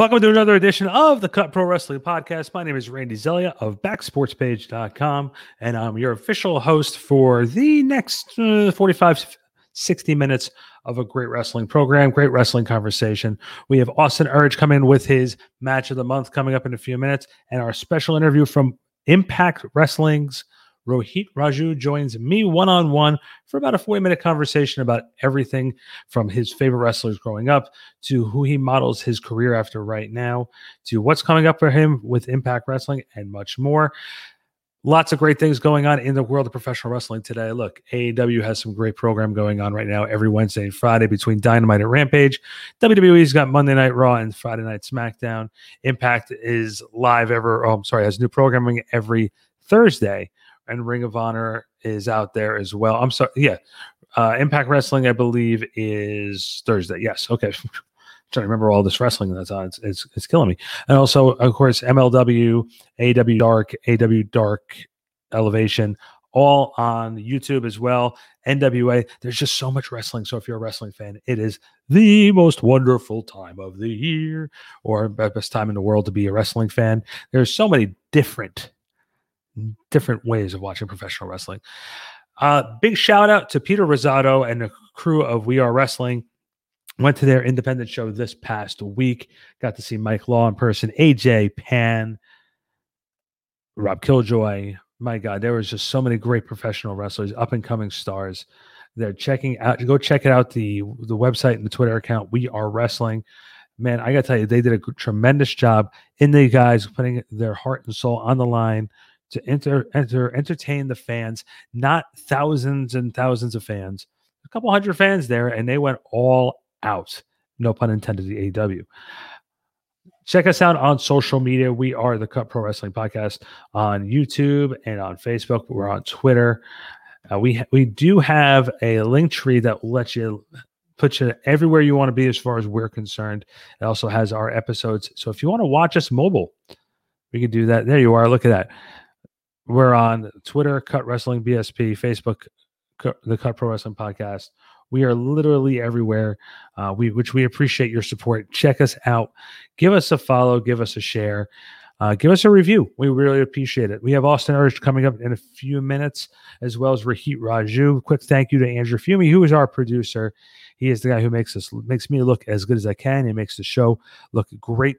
Welcome to another edition of the Cut Pro Wrestling Podcast. My name is Randy Zelia of backsportspage.com, and I'm your official host for the next uh, 45, 60 minutes of a great wrestling program, great wrestling conversation. We have Austin Urge coming with his match of the month coming up in a few minutes, and our special interview from Impact Wrestling's Rohit Raju joins me one on one for about a 40 minute conversation about everything from his favorite wrestlers growing up to who he models his career after right now to what's coming up for him with Impact Wrestling and much more. Lots of great things going on in the world of professional wrestling today. Look, AEW has some great program going on right now every Wednesday and Friday between Dynamite and Rampage. WWE's got Monday Night Raw and Friday Night SmackDown. Impact is live ever. Oh, I'm sorry, has new programming every Thursday and Ring of Honor is out there as well. I'm sorry, yeah. Uh, Impact Wrestling, I believe, is Thursday. Yes, okay. trying to remember all this wrestling that's on. It's, it's, it's killing me. And also, of course, MLW, AEW Dark, AEW Dark Elevation, all on YouTube as well. NWA. There's just so much wrestling. So if you're a wrestling fan, it is the most wonderful time of the year, or best time in the world to be a wrestling fan. There's so many different different ways of watching professional wrestling. Uh, big shout out to Peter Rosado and the crew of We Are Wrestling. Went to their independent show this past week. Got to see Mike Law in person, AJ Pan, Rob Killjoy. My God, there was just so many great professional wrestlers, up and coming stars. They're checking out. Go check it out the the website and the Twitter account. We are wrestling. Man, I got to tell you, they did a tremendous job in the guys putting their heart and soul on the line to enter, enter entertain the fans, not thousands and thousands of fans, a couple hundred fans there, and they went all out. No pun intended. The AEW. Check us out on social media. We are the Cut Pro Wrestling Podcast on YouTube and on Facebook. We're on Twitter. Uh, we we do have a Linktree that will let you put you everywhere you want to be as far as we're concerned. It also has our episodes. So if you want to watch us mobile, we can do that. There you are. Look at that. We're on Twitter, Cut Wrestling BSP, Facebook, the Cut Pro Wrestling Podcast. We are literally everywhere, uh, we which we appreciate your support. Check us out, give us a follow, give us a share, uh, give us a review. We really appreciate it. We have Austin Urge coming up in a few minutes, as well as Rohit Raju. Quick thank you to Andrew Fumi, who is our producer. He is the guy who makes us makes me look as good as I can. He makes the show look great.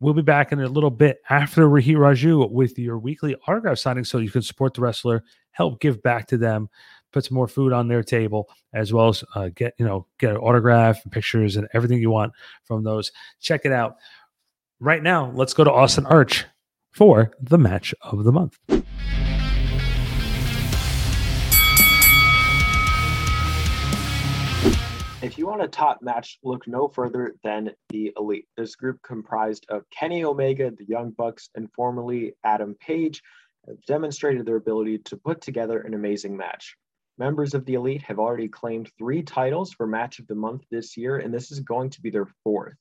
We'll be back in a little bit after Rohit Raju with your weekly autograph signing so you can support the wrestler, help give back to them, put some more food on their table, as well as uh, get, you know, get an autograph and pictures and everything you want from those. Check it out. Right now, let's go to Austin Arch for the match of the month. If you want a top match, look no further than the Elite. This group comprised of Kenny Omega, the Young Bucks, and formerly Adam Page have demonstrated their ability to put together an amazing match. Members of the Elite have already claimed three titles for Match of the Month this year, and this is going to be their fourth.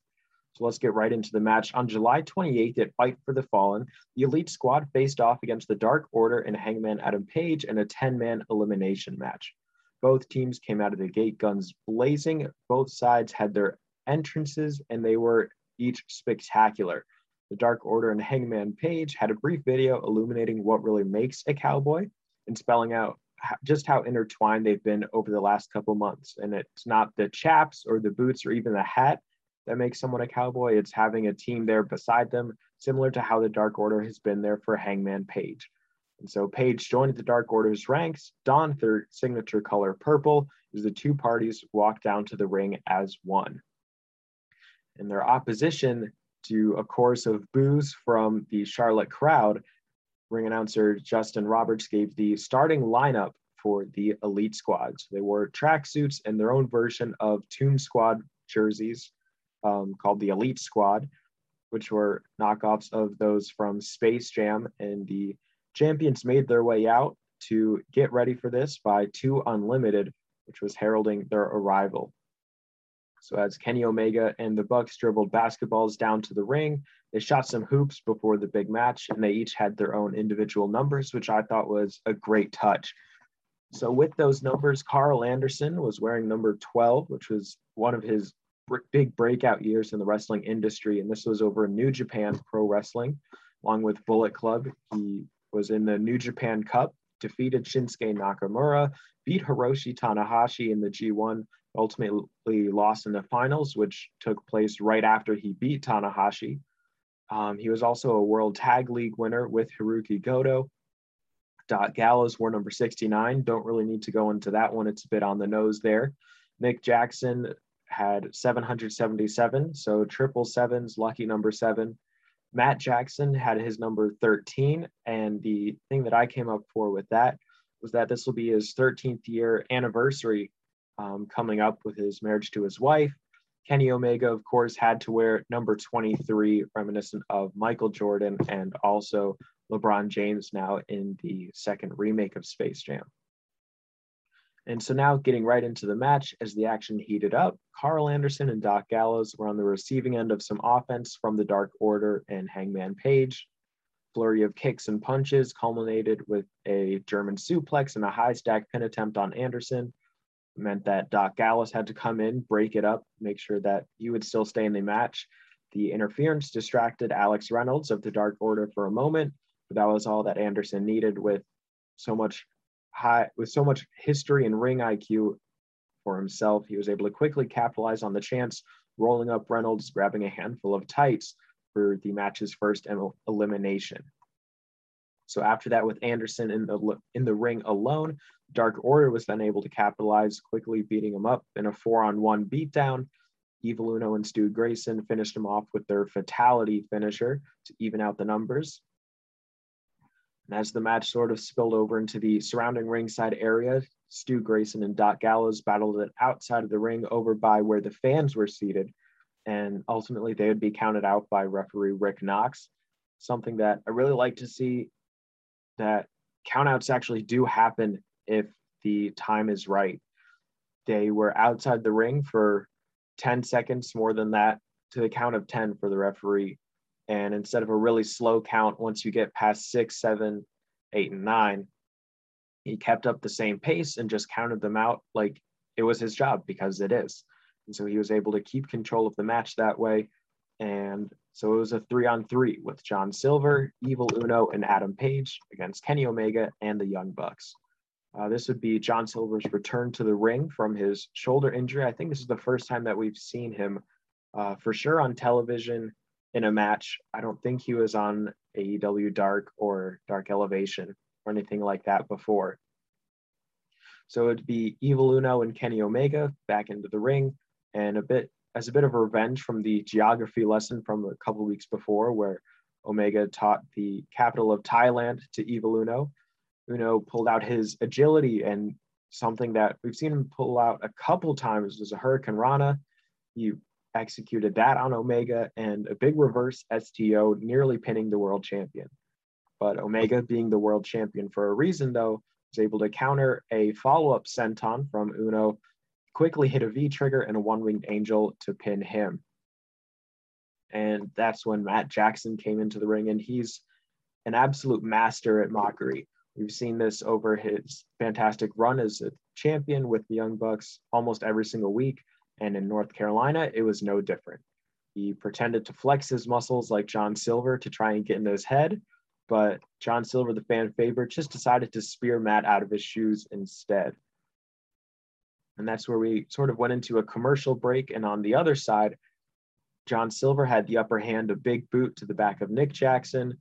So let's get right into the match. On July 28th at Fight for the Fallen, the Elite squad faced off against the Dark Order and Hangman Adam Page in a 10 man elimination match. Both teams came out of the gate guns blazing. Both sides had their entrances and they were each spectacular. The Dark Order and Hangman Page had a brief video illuminating what really makes a cowboy and spelling out just how intertwined they've been over the last couple months. And it's not the chaps or the boots or even the hat that makes someone a cowboy, it's having a team there beside them, similar to how the Dark Order has been there for Hangman Page. And so Page joined the Dark Order's ranks, donned their signature color purple, as the two parties walked down to the ring as one. In their opposition to a chorus of boos from the Charlotte crowd, ring announcer Justin Roberts gave the starting lineup for the Elite Squad. So they wore tracksuits and their own version of Toon Squad jerseys um, called the Elite Squad, which were knockoffs of those from Space Jam and the Champions made their way out to get ready for this by 2 Unlimited, which was heralding their arrival. So as Kenny Omega and the Bucks dribbled basketballs down to the ring, they shot some hoops before the big match, and they each had their own individual numbers, which I thought was a great touch. So with those numbers, Karl Anderson was wearing number 12, which was one of his big breakout years in the wrestling industry, and this was over in New Japan Pro Wrestling, along with Bullet Club. He was in the New Japan Cup, defeated Shinsuke Nakamura, beat Hiroshi Tanahashi in the G1, ultimately lost in the finals, which took place right after he beat Tanahashi. Um, he was also a World Tag League winner with Hirooki Goto. Doc Gallows wore number 69. Don't really need to go into that one. It's a bit on the nose there. Nick Jackson had 777, so triple sevens, lucky number seven. Matt Jackson had his number 13. And the thing that I came up for with that was that this will be his 13th year anniversary um, coming up with his marriage to his wife. Kenny Omega, of course, had to wear number 23, reminiscent of Michael Jordan and also LeBron James now in the second remake of Space Jam. And so now getting right into the match as the action heated up, Karl Anderson and Doc Gallows were on the receiving end of some offense from the Dark Order and Hangman Page. Flurry of kicks and punches culminated with a German suplex and a high stack pin attempt on Anderson. It meant that Doc Gallows had to come in, break it up, make sure that he would still stay in the match. The interference distracted Alex Reynolds of the Dark Order for a moment, but that was all that Anderson needed with so much high with so much history and ring IQ for himself, he was able to quickly capitalize on the chance, rolling up Reynolds, grabbing a handful of tights for the match's first elimination. So after that, with Anderson in the in the ring alone, Dark Order was then able to capitalize, quickly beating him up in a four-on-one beatdown. Evil Uno and Stu Grayson finished him off with their fatality finisher to even out the numbers. And as the match sort of spilled over into the surrounding ringside area, Stu Grayson and Doc Gallows battled it outside of the ring over by where the fans were seated. And ultimately, they would be counted out by referee Rick Knox. Something that I really like to see that countouts actually do happen if the time is right. They were outside the ring for 10 seconds more than that to the count of 10 for the referee and instead of a really slow count, once you get past six, seven, eight, and nine, he kept up the same pace and just counted them out like it was his job because it is. And so he was able to keep control of the match that way. And so it was a three on three with John Silver, Evil Uno, and Adam Page against Kenny Omega and the Young Bucks. Uh, this would be John Silver's return to the ring from his shoulder injury. I think this is the first time that we've seen him uh, for sure on television in a match. I don't think he was on AEW Dark or Dark Elevation or anything like that before. So it'd be Evil Uno and Kenny Omega back into the ring, and a bit as a bit of revenge from the geography lesson from a couple weeks before, where Omega taught the capital of Thailand to Evil Uno. Uno pulled out his agility and something that we've seen him pull out a couple times was a hurricanrana. He executed that on Omega and a big reverse STO, nearly pinning the world champion. But Omega, being the world champion for a reason, though, was able to counter a follow up senton from Uno, quickly hit a V trigger and a one winged angel to pin him. And that's when Matt Jackson came into the ring, and he's an absolute master at mockery. We've seen this over his fantastic run as a champion with the Young Bucks almost every single week. And in North Carolina, it was no different. He pretended to flex his muscles like John Silver to try and get in his head, but John Silver, the fan favorite, just decided to spear Matt out of his shoes instead. And that's where we sort of went into a commercial break. And on the other side, John Silver had the upper hand, a big boot to the back of Nick Jackson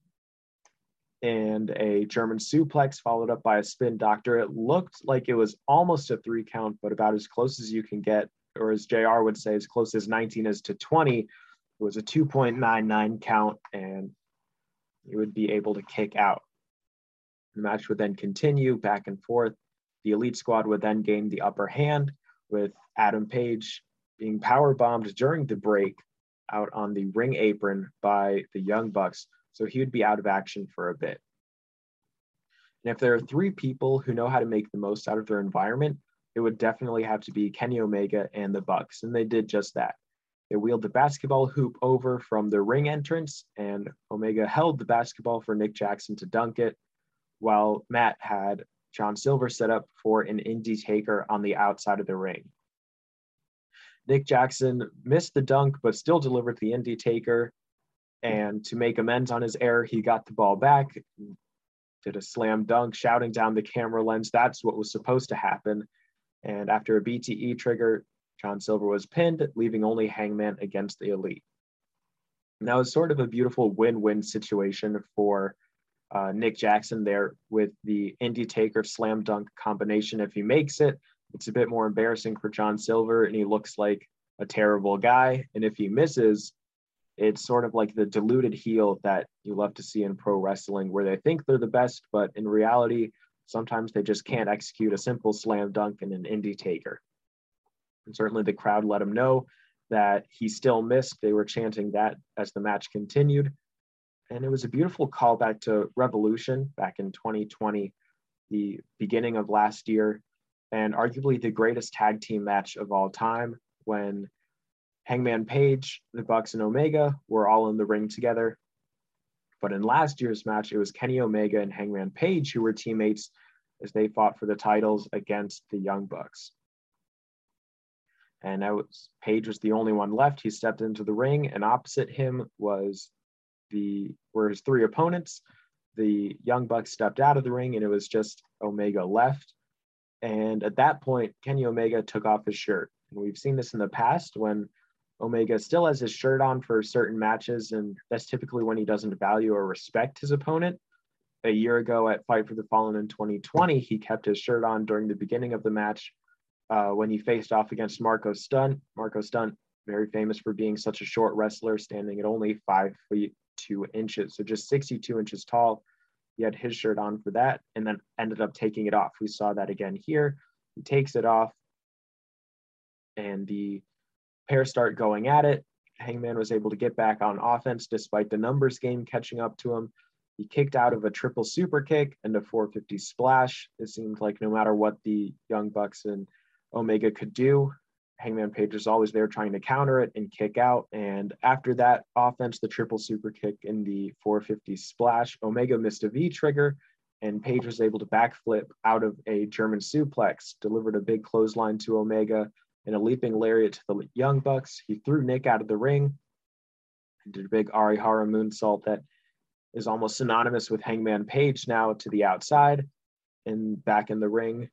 and a German suplex followed up by a spin doctor. It looked like it was almost a three count, but about as close as you can get or as JR would say, as close as 19 as to 20, it was a 2.99 count, and he would be able to kick out. The match would then continue back and forth. The Elite Squad would then gain the upper hand, with Adam Page being power bombed during the break out on the ring apron by the Young Bucks. So he would be out of action for a bit. And if there are three people who know how to make the most out of their environment, it would definitely have to be Kenny Omega and the Bucks, and they did just that. They wheeled the basketball hoop over from the ring entrance, and Omega held the basketball for Nick Jackson to dunk it, while Matt had John Silver set up for an indie taker on the outside of the ring. Nick Jackson missed the dunk, but still delivered the Indy taker. And to make amends on his error, he got the ball back, did a slam dunk, shouting down the camera lens. That's what was supposed to happen. And after a BTE trigger, John Silver was pinned, leaving only Hangman against the Elite. And that was sort of a beautiful win win situation for uh, Nick Jackson there with the Indy Taker slam dunk combination. If he makes it, it's a bit more embarrassing for John Silver and he looks like a terrible guy. And if he misses, it's sort of like the diluted heel that you love to see in pro wrestling, where they think they're the best, but in reality, sometimes they just can't execute a simple slam dunk in an Indy Taker. And certainly the crowd let him know that he still missed. They were chanting that as the match continued. And it was a beautiful callback to Revolution back in 2020, the beginning of last year, and arguably the greatest tag team match of all time when Hangman Page, the Bucks, and Omega were all in the ring together. But in last year's match, it was Kenny Omega and Hangman Page who were teammates as they fought for the titles against the Young Bucks. And was, Page was the only one left. He stepped into the ring, and opposite him was the were his three opponents. The Young Bucks stepped out of the ring, and it was just Omega left. And at that point, Kenny Omega took off his shirt. And we've seen this in the past when Omega still has his shirt on for certain matches, and that's typically when he doesn't value or respect his opponent. A year ago at Fight for the Fallen in 2020, he kept his shirt on during the beginning of the match uh, when he faced off against Marco Stunt. Marco Stunt, very famous for being such a short wrestler, standing at only five feet two inches, so just 62 inches tall. He had his shirt on for that, and then ended up taking it off. We saw that again here. He takes it off, and the pair start going at it. Hangman was able to get back on offense despite the numbers game catching up to him. He kicked out of a triple super kick and a 450 splash. It seemed like no matter what the Young Bucks and Omega could do, Hangman Page was always there trying to counter it and kick out. And after that offense, the triple super kick and the 450 splash, Omega missed a V trigger and Page was able to backflip out of a German suplex, delivered a big clothesline to Omega, and a leaping lariat to the Young Bucks. He threw Nick out of the ring and did a big Orihara moonsault that is almost synonymous with Hangman Page now to the outside and back in the ring.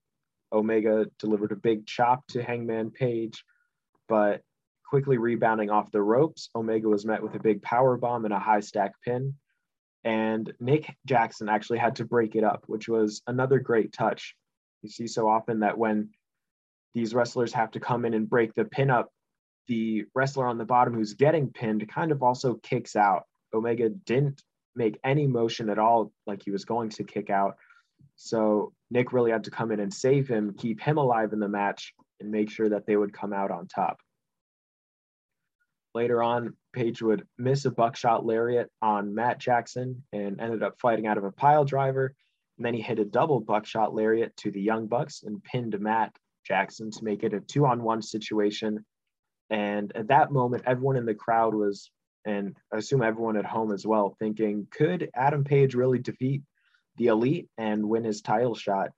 Omega delivered a big chop to Hangman Page, but quickly rebounding off the ropes, Omega was met with a big power bomb and a high stack pin. And Nick Jackson actually had to break it up, which was another great touch. You see so often that when these wrestlers have to come in and break the pin up. The wrestler on the bottom who's getting pinned kind of also kicks out. Omega didn't make any motion at all like he was going to kick out. So Nick really had to come in and save him, keep him alive in the match, and make sure that they would come out on top. Later on, Page would miss a buckshot lariat on Matt Jackson and ended up fighting out of a pile driver. And then he hit a double buckshot lariat to the Young Bucks and pinned Matt Jackson to make it a two on one situation. And at that moment, everyone in the crowd was, and I assume everyone at home as well, thinking, could Adam Page really defeat the elite and win his title shot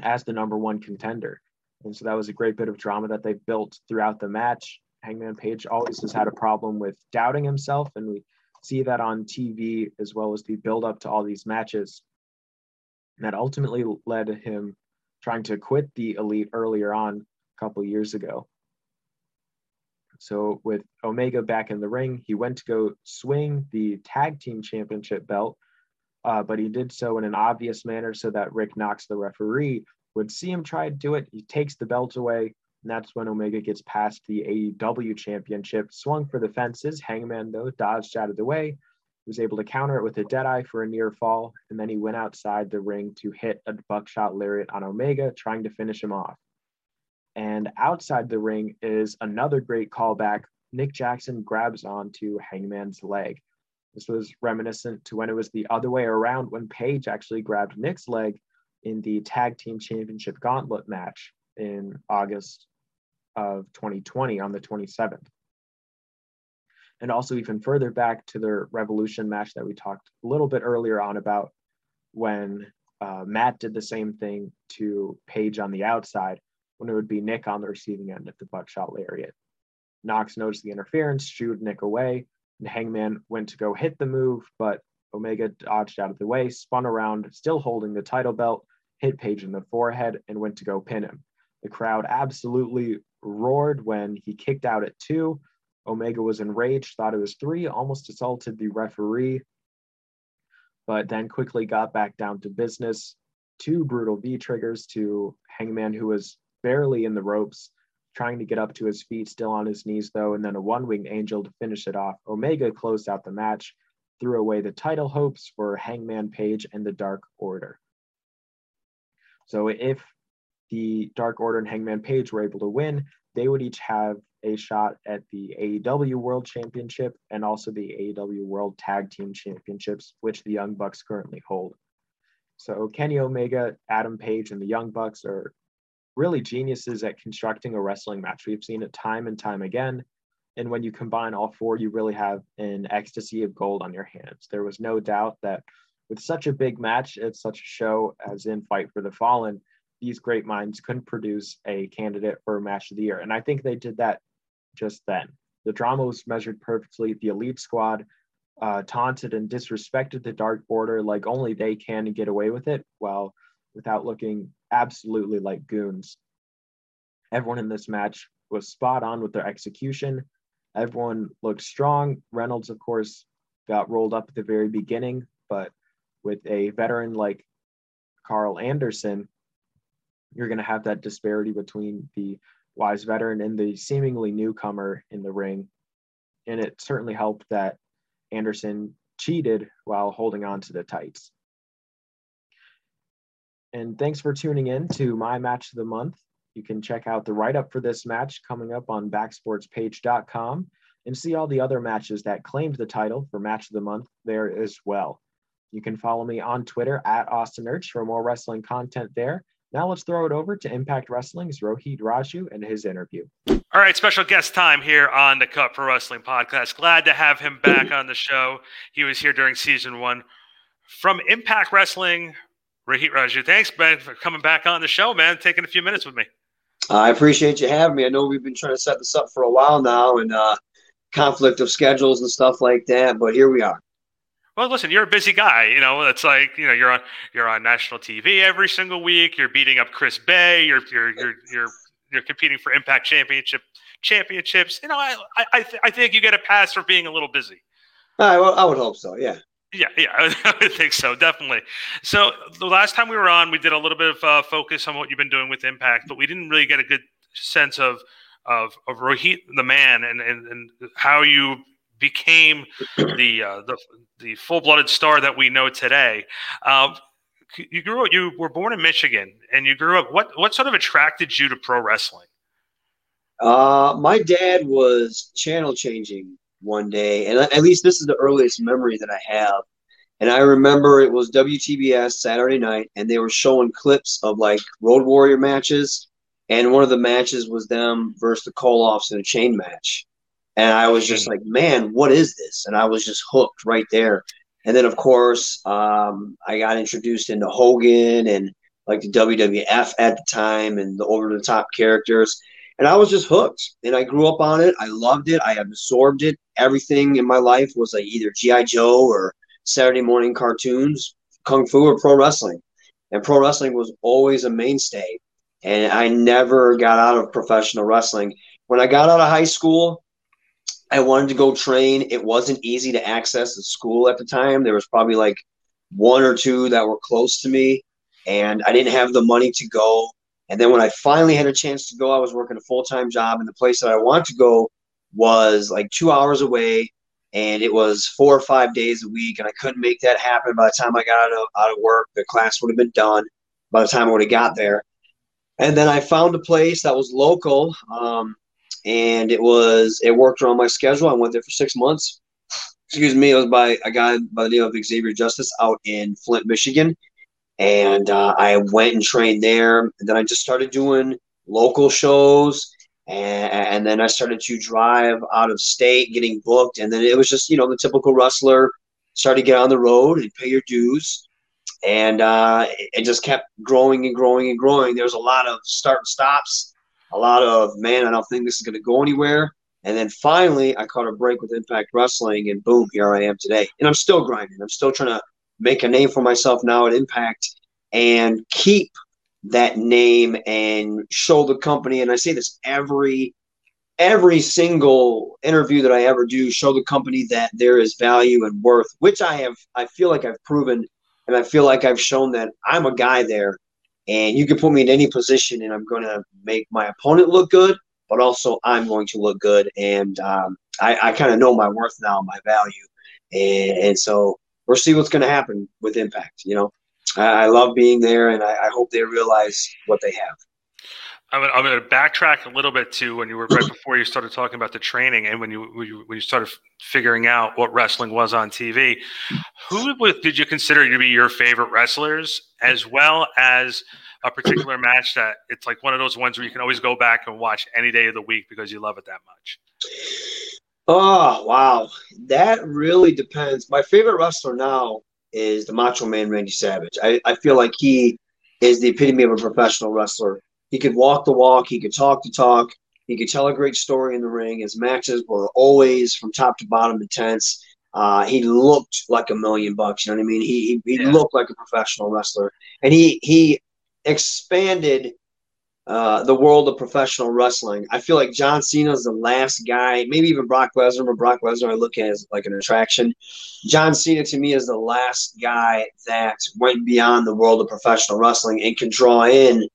as the number one contender? And so that was a great bit of drama that they built throughout the match. Hangman Page always has had a problem with doubting himself, and we see that on TV as well as the build up to all these matches. And that ultimately led him trying to quit the elite earlier on a couple years ago. So with Omega back in the ring, he went to go swing the tag team championship belt, uh, but he did so in an obvious manner so that Rick Knox, the referee, would see him try to do it. He takes the belt away, and that's when Omega gets past the AEW championship, swung for the fences. Hangman, though, dodged out of the way, was able to counter it with a deadeye for a near fall, and then he went outside the ring to hit a buckshot lariat on Omega, trying to finish him off. And outside the ring is another great callback. Nick Jackson grabs onto Hangman's leg. This was reminiscent to when it was the other way around when Page actually grabbed Nick's leg in the tag team championship gauntlet match in August of 2020 on the 27th and also even further back to the revolution match that we talked a little bit earlier on about when uh, Matt did the same thing to Page on the outside. when it would be Nick on the receiving end of the buckshot lariat. Knox noticed the interference, shooed Nick away, and Hangman went to go hit the move, but Omega dodged out of the way, spun around, still holding the title belt, hit Page in the forehead, and went to go pin him. The crowd absolutely roared when he kicked out at two. Omega was enraged, thought it was three, almost assaulted the referee, but then quickly got back down to business. Two brutal V triggers to Hangman, who was barely in the ropes, trying to get up to his feet, still on his knees, though, and then a one winged angel to finish it off. Omega closed out the match, threw away the title hopes for Hangman Page and the Dark Order. So if the Dark Order and Hangman Page were able to win, they would each have a shot at the AEW World Championship and also the AEW World Tag Team Championships, which the Young Bucks currently hold. So Kenny Omega, Adam Page, and the Young Bucks are really geniuses at constructing a wrestling match. We've seen it time and time again. And when you combine all four, you really have an ecstasy of gold on your hands. There was no doubt that with such a big match at such a show as in Fight for the Fallen, these great minds couldn't produce a candidate for match of the year. And I think they did that just then. The drama was measured perfectly. The elite squad uh, taunted and disrespected the Dark Order like only they can and get away with it, while without looking absolutely like goons. Everyone in this match was spot on with their execution. Everyone looked strong. Reynolds, of course, got rolled up at the very beginning, but with a veteran like Karl Anderson, you're going to have that disparity between the wise veteran and the seemingly newcomer in the ring. And it certainly helped that Anderson cheated while holding on to the tights. And thanks for tuning in to my match of the month. You can check out the write up for this match coming up on backsportspage.com and see all the other matches that claimed the title for match of the month there as well. You can follow me on Twitter at Austin Urch for more wrestling content there. Now let's throw it over to Impact Wrestling's Rohit Raju and his interview. All right, special guest time here on the Cut Pro Wrestling Podcast. Glad to have him back on the show. He was here during season one. From Impact Wrestling, Rohit Raju. Thanks, Ben, for coming back on the show, man, taking a few minutes with me. I appreciate you having me. I know we've been trying to set this up for a while now and uh, conflict of schedules and stuff like that, but here we are. Well, listen, you're a busy guy. You know, it's like you know you're on you're on national TV every single week. You're beating up Chris Bey. You're you're you're you're you're competing for Impact Championship championships. You know, I I th- I think you get a pass for being a little busy. I, well, I would hope so. Yeah. Yeah, yeah, I would think so, definitely. So the last time we were on, we did a little bit of uh, focus on what you've been doing with Impact, but we didn't really get a good sense of of of Rohit the man and and, and how you became the uh, the the full blooded star that we know today. Um, you grew up. You were born in Michigan, and you grew up. What what sort of attracted you to pro wrestling? Uh, my dad was channel changing one day, and at least this is the earliest memory that I have. And I remember it was WTBS Saturday night, and they were showing clips of like Road Warrior matches, and one of the matches was them versus the Koloffs in a chain match. And I was just like, man, what is this? And I was just hooked right there. And then, of course, um, I got introduced into Hogan and like the WWF at the time and the over the top characters. And I was just hooked. And I grew up on it. I loved it. I absorbed it. Everything in my life was like either G.I. Joe or Saturday morning cartoons, Kung Fu, or pro wrestling. And pro wrestling was always a mainstay. And I never got out of professional wrestling. When I got out of high school, I wanted to go train. It wasn't easy to access the school at the time. There was probably like one or two that were close to me, and I didn't have the money to go. And then when I finally had a chance to go, I was working a full time job, and the place that I wanted to go was like two hours away, and it was four or five days a week, and I couldn't make that happen. By the time I got out of, out of work, the class would have been done. By the time I would have got there, and then I found a place that was local. Um, and it was it worked around my schedule. I went there for six months. Excuse me, it was by a guy by the name of Xavier Justice out in Flint, Michigan, and uh, I went and trained there. And then I just started doing local shows, and, and then I started to drive out of state, getting booked, and then it was just you know the typical wrestler. Started to get on the road and pay your dues, and uh, it just kept growing and growing and growing. There's a lot of start and stops, a lot of man, I don't think this is going to go anywhere. And then finally, I caught a break with Impact Wrestling, and boom, here I am today. And I'm still grinding. I'm still trying to make a name for myself now at Impact and keep that name and show the company. And I say this every every single interview that I ever do, show the company that there is value and worth, which I have. I feel like I've proven, and I feel like I've shown that I'm a guy there. And you can put me in any position, and I'm going to make my opponent look good, but also I'm going to look good. And um, I, I kind of know my worth now, my value, and, and so we'll see what's going to happen with Impact. You know. I, love being there, and I, I, hope they realize what they have. I'm going, to backtrack a little bit to when you were right before you started talking about the training and when you when you, when you started figuring out what wrestling was on TV. Who did you consider to be your favorite wrestlers, as well as a particular match that it's like one of those ones where you can always go back and watch any day of the week because you love it that much? Oh wow, that really depends. My favorite wrestler now is the Macho Man Randy Savage. I, I feel like he is the epitome of a professional wrestler. He could walk the walk, he could talk the talk, he could tell a great story in the ring. His matches were always from top to bottom intense. Uh, he looked like a million bucks. You know what I mean? He he, he yeah. looked like a professional wrestler, and he he expanded uh, the world of professional wrestling. I feel like John Cena is the last guy, maybe even Brock Lesnar, but Brock Lesnar I look at as like an attraction. John Cena to me is the last guy that went beyond the world of professional wrestling and can draw in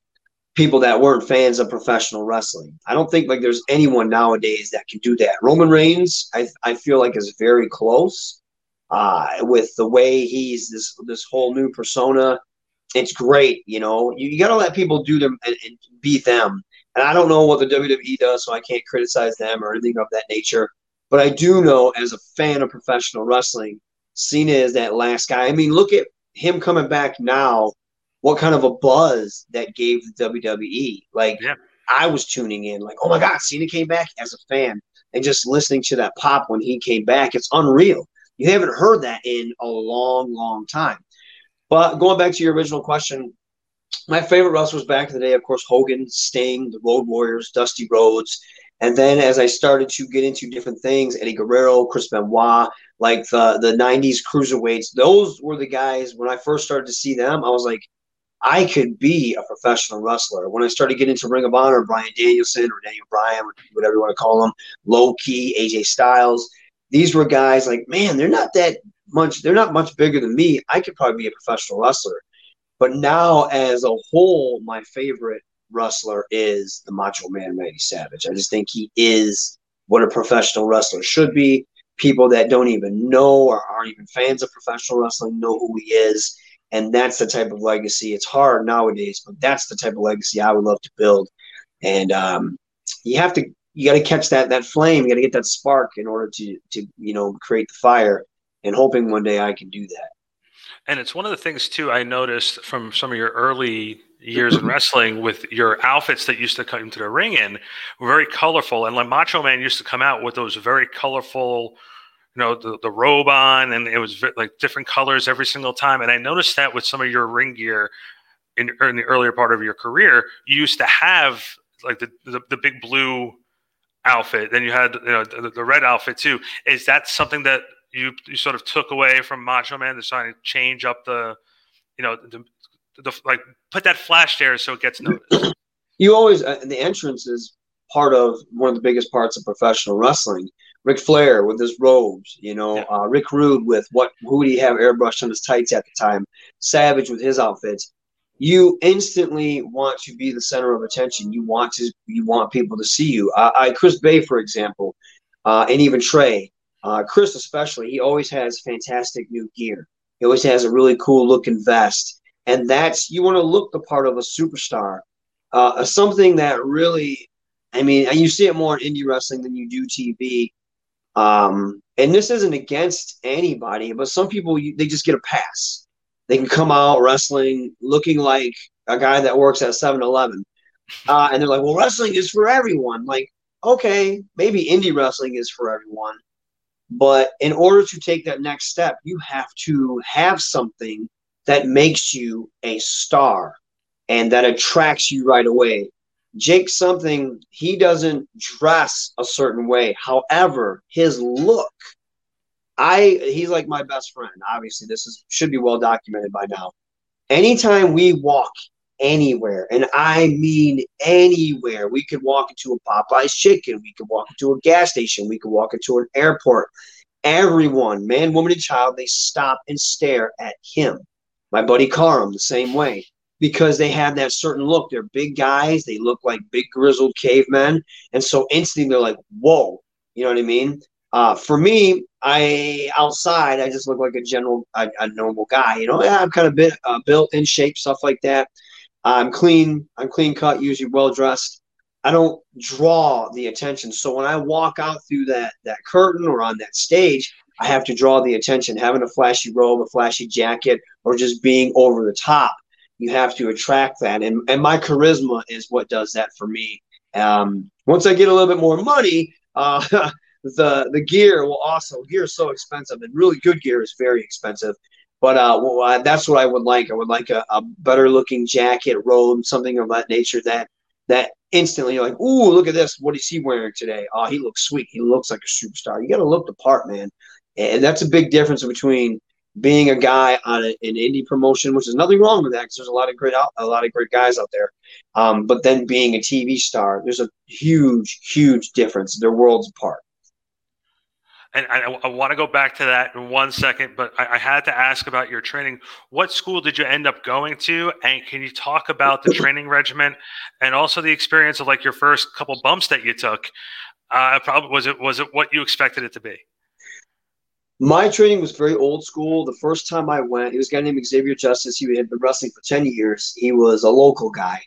people that weren't fans of professional wrestling. I don't think like there's anyone nowadays that can do that. Roman Reigns, I, I feel like is very close uh, with the way he's this this whole new persona it's great. You know, you, you got to let people do them and, and be them. And I don't know what the WWE does, so I can't criticize them or anything of that nature. But I do know, as a fan of professional wrestling, Cena is that last guy. I mean, look at him coming back now. What kind of a buzz that gave the WWE? Like, yeah. I was tuning in, like, oh my God, Cena came back as a fan, and just listening to that pop when he came back, it's unreal. You haven't heard that in a long, long time. But going back to your original question, my favorite wrestlers back in the day, of course, Hogan, Sting, the Road Warriors, Dusty Rhodes. And then as I started to get into different things, Eddie Guerrero, Chris Benoit, like the, the 90s cruiserweights, those were the guys, when I first started to see them, I was like, I could be a professional wrestler. When I started getting into Ring of Honor, Bryan Danielson or Daniel Bryan, whatever you want to call them, Low Ki, AJ Styles, these were guys like, man, they're not that much they're not much bigger than me. I could probably be a professional wrestler. But now as a whole, my favorite wrestler is the Macho Man Randy Savage. I just think he is what a professional wrestler should be. People that don't even know or aren't even fans of professional wrestling know who he is. And that's the type of legacy. It's hard nowadays, but that's the type of legacy I would love to build. And um, you have to you got to catch that that flame. You got to get that spark in order to to you know create the fire and hoping one day I can do that. And it's one of the things too I noticed from some of your early years in wrestling with your outfits that used to come to the ring in were very colorful. And like Macho Man used to come out with those very colorful, you know, the, the robe on, and it was like different colors every single time. And I noticed that with some of your ring gear in, in the earlier part of your career, you used to have like the, the, the big blue outfit. Then you had you know the, the red outfit too. Is that something that you you sort of took away from Macho Man to try to change up the, you know, the, the like put that flash there so it gets noticed. You always uh, the entrance is part of one of the biggest parts of professional wrestling. Ric Flair with his robes, you know, yeah. uh, Rick Rude with what who would he have airbrushed on his tights at the time? Savage with his outfits. You instantly want to be the center of attention. You want to you want people to see you. I, I Chris Bey, for example, uh, and even Trey. Uh, Chris, especially, he always has fantastic new gear. He always has a really cool looking vest. And that's, you want to look the part of a superstar. Uh, something that really, I mean, you see it more in indie wrestling than you do TV. Um, and this isn't against anybody, but some people, they just get a pass. They can come out wrestling looking like a guy that works at 7 Eleven. Uh, and they're like, well, wrestling is for everyone. Like, okay, maybe indie wrestling is for everyone. But in order to take that next step, you have to have something that makes you a star and that attracts you right away. Jake something he doesn't dress a certain way. However, his look, I he's like my best friend. Obviously, this is should be well documented by now. Anytime we walk anywhere, and I mean anywhere, we could walk into a Popeye's chicken, we could walk into a gas station, we could walk into an airport. Everyone, man, woman, and child, they stop and stare at him. My buddy Karam, the same way because they have that certain look. They're big guys. They look like big grizzled cavemen. And so instantly they're like, whoa, you know what I mean? Uh, for me, I outside, I just look like a general, a, a normal guy. You know, yeah, I'm kind of bit, uh, built in shape, stuff like that. I'm clean. I'm clean cut, usually well dressed. I don't draw the attention. So when I walk out through that that curtain or on that stage, I have to draw the attention. Having a flashy robe, a flashy jacket, or just being over the top you have to attract that. And, and my charisma is what does that for me. Um, once I get a little bit more money, uh, the the gear will also gear is so expensive and really good gear is very expensive. But uh, well, uh, that's what I would like. I would like a, a better looking jacket, robe, something of that nature that that instantly you're like, ooh, look at this. What is he wearing today? Oh, he looks sweet. He looks like a superstar. You got to look the part, man. And that's a big difference between being a guy on a, an indie promotion, which is nothing wrong with that because there's a lot of great a lot of great guys out there. Um, but then being a TV star, there's a huge, huge difference. They're worlds apart. And I, I want to go back to that in one second, but I, I, had to ask about your training. What school did you end up going to? And can you talk about the training regimen and also the experience of like your first couple bumps that you took? Uh, probably was it was it what you expected it to be? My training was very old school. The first time I went, he was a guy named Xavier Justice. He had been wrestling for 10 years. He was a local guy.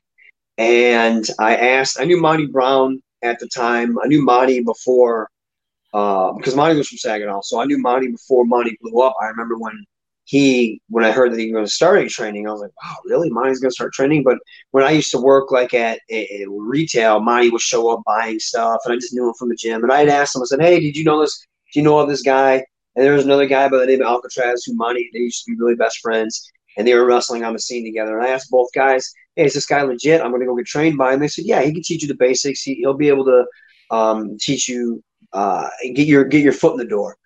And I asked, I knew Monty Brown at the time. I knew Monty before, uh, because Monty was from Saginaw. So I knew Monty before Monty blew up. I remember when he, when I heard that he was starting training, I was like, wow, really? Monty's going to start training? But when I used to work like at a, retail, Monty would show up buying stuff. And I just knew him from the gym. And I'd ask him, I said, hey, did you know this? Do you know this guy? And there was another guy by the name of Alcatraz who Monty, they used to be really best friends, and they were wrestling on the scene together. And I asked both guys, "Hey, is this guy legit? I'm going to go get trained by him." They said, "Yeah, he can teach you the basics. He, will be able to um, teach you, uh, get your get your foot in the door."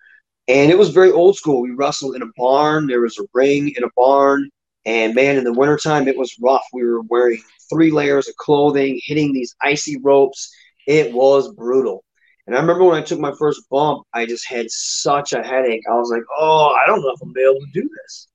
And it was very old school. We wrestled in a barn. There was a ring in a barn. And man, in the wintertime, it was rough. We were wearing three layers of clothing, hitting these icy ropes. It was brutal. And I remember when I took my first bump, I just had such a headache. I was like, oh, I don't know if I'm able to do this.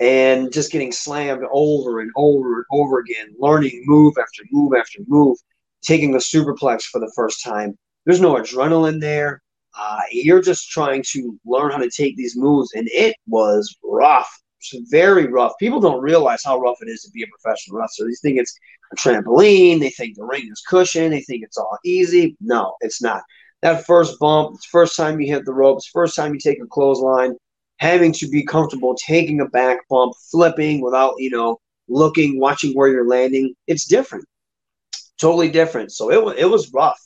And just getting slammed over and over and over again, learning move after move after move, taking the superplex for the first time. There's no adrenaline there. Uh, you're just trying to learn how to take these moves, and it was rough. Very rough. People don't realize how rough it is to be a professional wrestler. They think it's a trampoline. They think the ring is cushion. They think it's all easy. No, it's not. That first bump, first time you hit the ropes, first time you take a clothesline, having to be comfortable taking a back bump, flipping without, you know, looking, watching where you're landing. It's different. Totally different. So it, it was rough.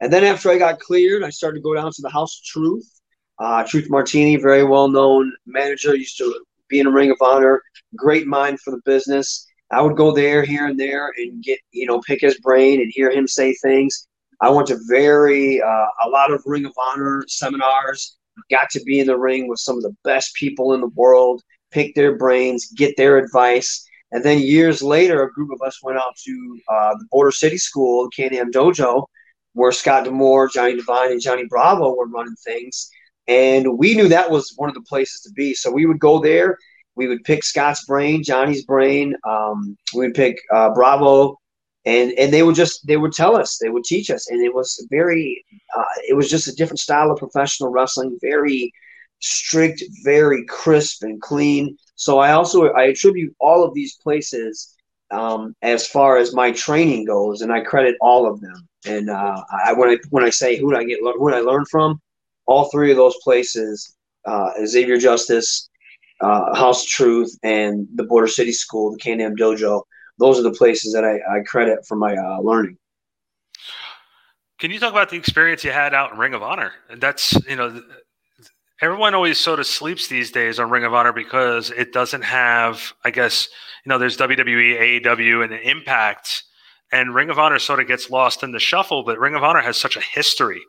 And then after I got cleared, I started to go down to the House of Truth. Uh, Truth Martini, very well known manager, used to in a Ring of Honor, great mind for the business. I would go there here and there and get, you know, pick his brain and hear him say things. I went to very, uh, a lot of Ring of Honor seminars, got to be in the ring with some of the best people in the world, pick their brains, get their advice. And then years later, a group of us went out to uh, the Border City School, Can-Am Dojo, where Scott D'Amore, Johnny Devine, and Johnny Bravo were running things. And we knew that was one of the places to be. So we would go there. We would pick Scott's brain, Johnny's brain. Um, we would pick uh, Bravo, and and they would just they would tell us, they would teach us, and it was very, uh, it was just a different style of professional wrestling, very strict, very crisp and clean. So I also I attribute all of these places um, as far as my training goes, and I credit all of them. And uh, I, when I when I say who did I get who did I learn from, all three of those places, uh, Xavier Justice, uh, House Truth, and the Border City School, the Can-Am Dojo. Those are the places that I, I credit for my uh, learning. Can you talk about the experience you had out in Ring of Honor? And that's you know, everyone always sort of sleeps these days on Ring of Honor because it doesn't have, I guess, you know, there's WWE, AEW, and Impact, and Ring of Honor sort of gets lost in the shuffle. But Ring of Honor has such a history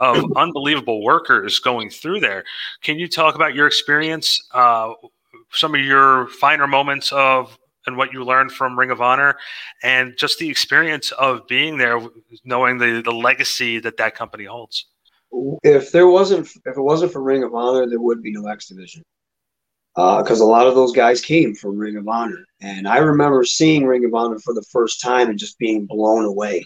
of unbelievable workers going through there. Can you talk about your experience, uh, some of your finer moments of and what you learned from Ring of Honor, and just the experience of being there, knowing the the legacy that that company holds? if there wasn't if it wasn't for Ring of Honor, there would be no X Division. Because uh, a lot of those guys came from Ring of Honor, and I remember seeing Ring of Honor for the first time and just being blown away.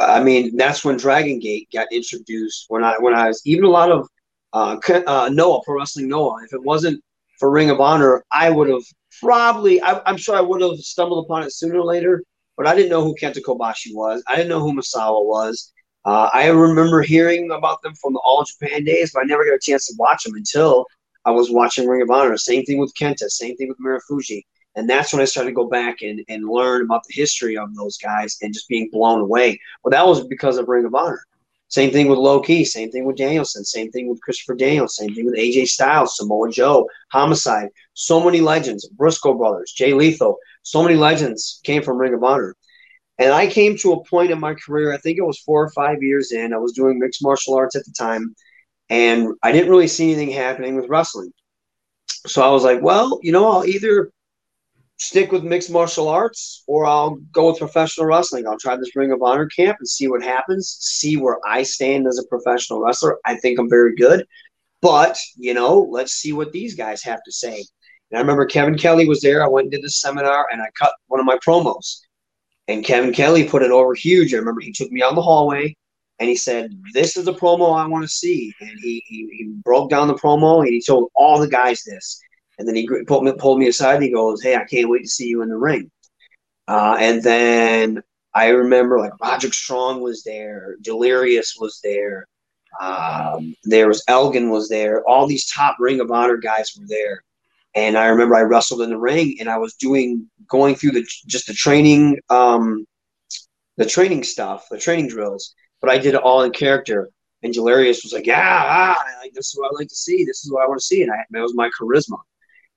I mean, that's when Dragon Gate got introduced. When I when I was even a lot of uh, uh, Noah Pro Wrestling Noah. If it wasn't for Ring of Honor, I would have probably. I, am sure I would have stumbled upon it sooner or later. But I didn't know who Kenta Kobashi was. I didn't know who Misawa was. Uh, I remember hearing about them from the All Japan days, but I never got a chance to watch them until I was watching Ring of Honor. Same thing with Kenta, same thing with Marufuji. And that's when I started to go back and, and learn about the history of those guys and just being blown away. Well, that was because of Ring of Honor. Same thing with Low Ki, same thing with Danielson, same thing with Christopher Daniels, same thing with AJ Styles, Samoa Joe, Homicide. So many legends, Briscoe brothers, Jay Lethal. So many legends came from Ring of Honor. And I came to a point in my career, I think it was four or five years in. I was doing mixed martial arts at the time, and I didn't really see anything happening with wrestling. So I was like, well, you know, I'll either stick with mixed martial arts or I'll go with professional wrestling. I'll try this Ring of Honor camp and see what happens, see where I stand as a professional wrestler. I think I'm very good. But, you know, let's see what these guys have to say. And I remember Kevin Kelly was there. I went and did seminar and I cut one of my promos. And Kevin Kelly put it over huge. I remember he took me out the hallway and he said, This is the promo I want to see. And he, he, he broke down the promo and he told all the guys this. And then he pulled me, pulled me aside and he goes, Hey, I can't wait to see you in the ring. Uh, and then I remember like Roderick Strong was there, Delirious was there, um, there was Elgin was there, all these top Ring of Honor guys were there. And I remember I wrestled in the ring and I was doing going through the just the training um the training stuff, the training drills, but I did it all in character. And Delirious was like, "Yeah, ah, like, this is what I like to see. This is what I want to see." And I, that was my charisma.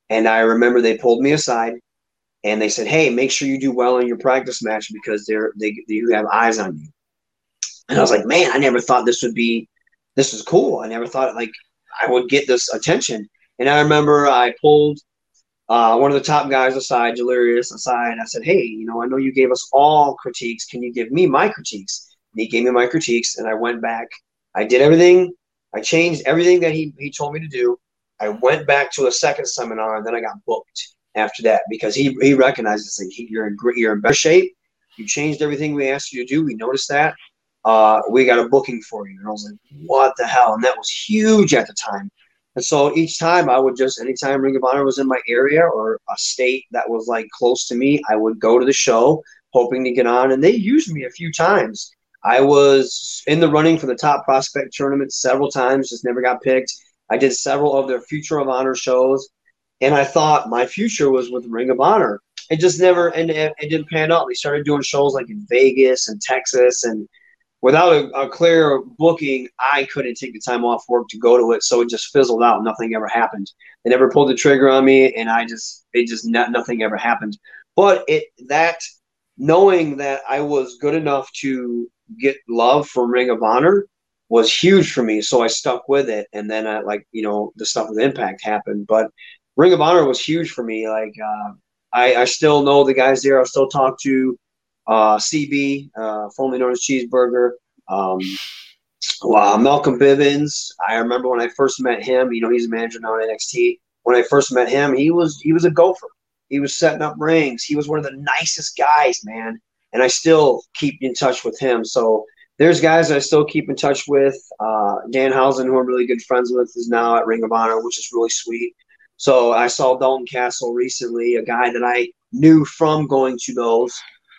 And I remember they pulled me aside and they said, "Hey, make sure you do well in your practice match because they're they you have eyes on you." And I was like, "Man, I never thought this would be this is cool. I never thought like I would get this attention." And I remember I pulled uh, one of the top guys aside, Delirious aside. I said, "Hey, you know, I know you gave us all critiques. Can you give me my critiques?" And he gave me my critiques, and I went back. I did everything. I changed everything that he he told me to do. I went back to a second seminar, and then I got booked after that because he he recognizes that you're in you're in better shape. You changed everything we asked you to do. We noticed that. Uh, we got a booking for you, and I was like, "What the hell?" And that was huge at the time and so each time I would just, anytime Ring of Honor was in my area or a state that was like close to me, I would go to the show hoping to get on. And they used me a few times. I was in the running for the top prospect tournament several times, just never got picked. I did several of their Future of Honor shows. And I thought my future was with Ring of Honor. It just never, and it, it didn't pan out. They started doing shows like in Vegas and Texas and without a, a, clear booking, I couldn't take the time off work to go to it. So it just fizzled out. Nothing ever happened. They never pulled the trigger on me, and I just it just not, nothing ever happened. But it that knowing that I was good enough to get love from Ring of Honor was huge for me. So I stuck with it, and then I like you know the stuff with Impact happened, but Ring of Honor was huge for me. Like uh, I, I still know the guys there. I still talk to uh, CB, uh, formerly known as Cheeseburger. Um, well, Malcolm Bivens. I remember when I first met him. You know, he's a manager now at NXT. When I first met him, he was he was a gopher. He was setting up rings. He was one of the nicest guys, man. And I still keep in touch with him. So there's guys I still keep in touch with. Uh, Danhausen, who I'm really good friends with, is now at Ring of Honor, which is really sweet. So I saw Dalton Castle recently, a guy that I knew from going to those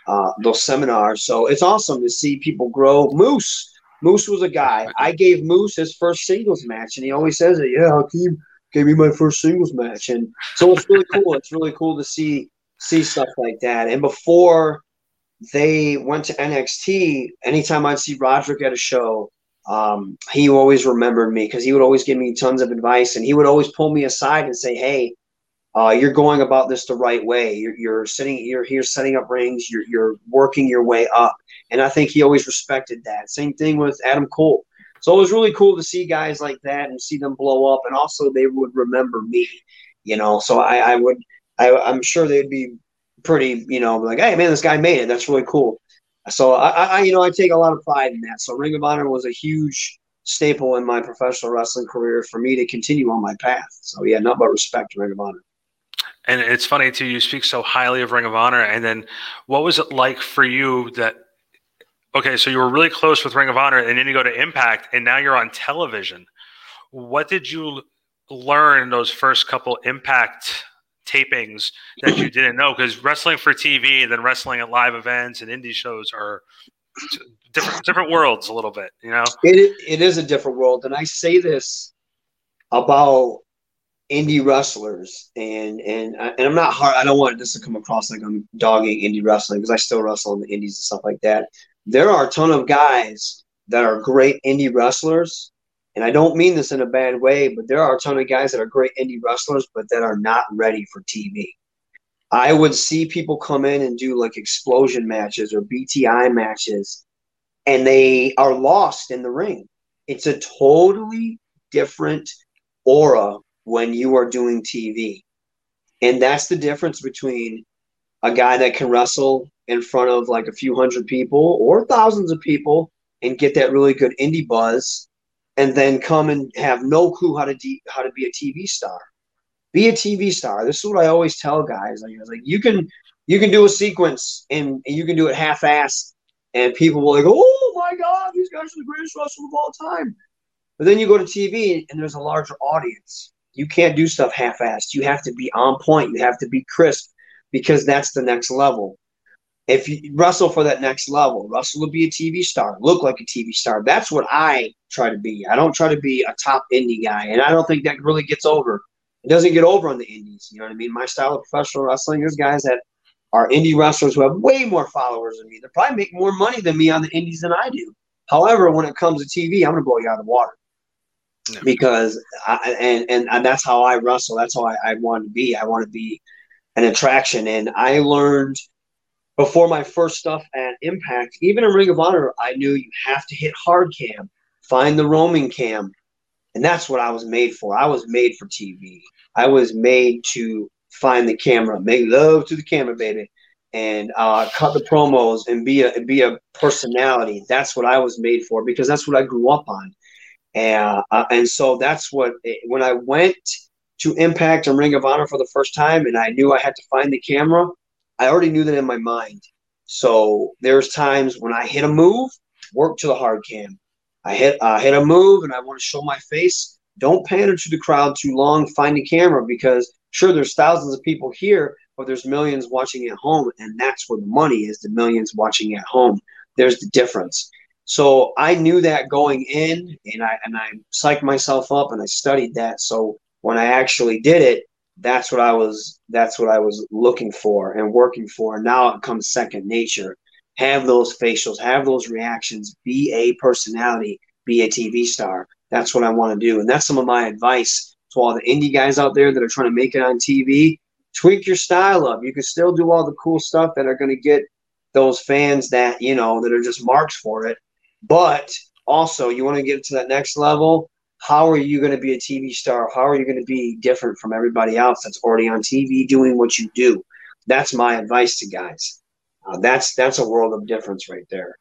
uh, those seminars. So it's awesome to see people grow. Moose, Moose was a guy. I gave Moose his first singles match, and he always says it. Yeah, Hakeem gave me my first singles match, and so it's really cool. It's really cool to see see stuff like that. And before they went to NXT, anytime I'd see Roderick at a show, um, he always remembered me because he would always give me tons of advice and he would always pull me aside and say, Hey, uh, you're going about this the right way. You're, you're sitting, you're here setting up rings. You're, you're working your way up. And I think he always respected that. Same thing with Adam Cole. So it was really cool to see guys like that and see them blow up. And also they would remember me, you know, so I, I would, I, I'm sure they'd be pretty, you know, like, Hey man, this guy made it. That's really cool. So I, I, you know, I take a lot of pride in that. So Ring of Honor was a huge staple in my professional wrestling career for me to continue on my path. So yeah, not but respect to Ring of Honor. And it's funny too. You speak so highly of Ring of Honor, and then what was it like for you that? Okay, so you were really close with Ring of Honor, and then you go to Impact, and now you're on television. What did you learn those first couple Impact tapings that you didn't know because wrestling for TV and then wrestling at live events and indie shows are different different worlds a little bit, you know. It it is a different world, and I say this about indie wrestlers, and and uh, and I'm not hard. I don't want this to come across like I'm dogging indie wrestling because I still wrestle in the indies and stuff like that. There are a ton of guys that are great indie wrestlers and I don't mean this in a bad way, but there are a ton of guys that are great indie wrestlers, but that are not ready for TV. I would see people come in and do like Xplosion matches or BTI matches, and they are lost in the ring. It's a totally different aura when you are doing TV. And that's the difference between a guy that can wrestle in front of like a few hundred people or thousands of people and get that really good indie buzz and then come and have no clue how to de- how to be a TV star. Be a TV star. This is what I always tell guys. Like, like you can you can do a sequence and, and you can do it half-assed, and people will like, oh my god, these guys are the greatest wrestlers of all time. But then you go to TV and there's a larger audience. You can't do stuff half-assed. You have to be on point. You have to be crisp because that's the next level if you wrestle for that next level, Russell will be a TV star, look like a TV star. That's what I try to be. I don't try to be a top indie guy, and I don't think that really gets over. It doesn't get over on the indies. You know what I mean? My style of professional wrestling, there's guys that are indie wrestlers who have way more followers than me. They probably make more money than me on the indies than I do. However, when it comes to TV, I'm going to blow you out of the water. Yeah. Because I, and, and and that's how I wrestle. That's how I, I want to be. I want to be an attraction. And I learned – before my first stuff at Impact, even in Ring of Honor, I knew you have to hit hard cam, find the roaming cam. And that's what I was made for. I was made for TV. I was made to find the camera, make love to the camera, baby, and uh, cut the promos and be a be a personality. That's what I was made for because that's what I grew up on. And, uh, and so that's what when I went to Impact and Ring of Honor for the first time, and I knew I had to find the camera. I already knew that in my mind. So there's times when I hit a move, work to the hard cam. I hit uh, hit a move and I want to show my face. Don't pander to the crowd too long. Find the camera because sure there's thousands of people here, but there's millions watching at home, and that's where the money is. The millions watching at home. There's the difference. So I knew that going in, and I and I psyched myself up and I studied that. So when I actually did it, that's what I was that's what I was looking for and working for. Now it comes second nature. Have those facials, have those reactions, be a personality, be a TV star. That's what I want to do. And that's some of my advice to all the indie guys out there that are trying to make it on TV. Tweak your style up. You can still do all the cool stuff that are going to get those fans that, you know, that are just marks for it. But also, you want to get to that next level how are you going to be a TV star? How are you going to be different from everybody else that's already on TV doing what you do? That's my advice to guys. Uh, that's that's a world of difference right there.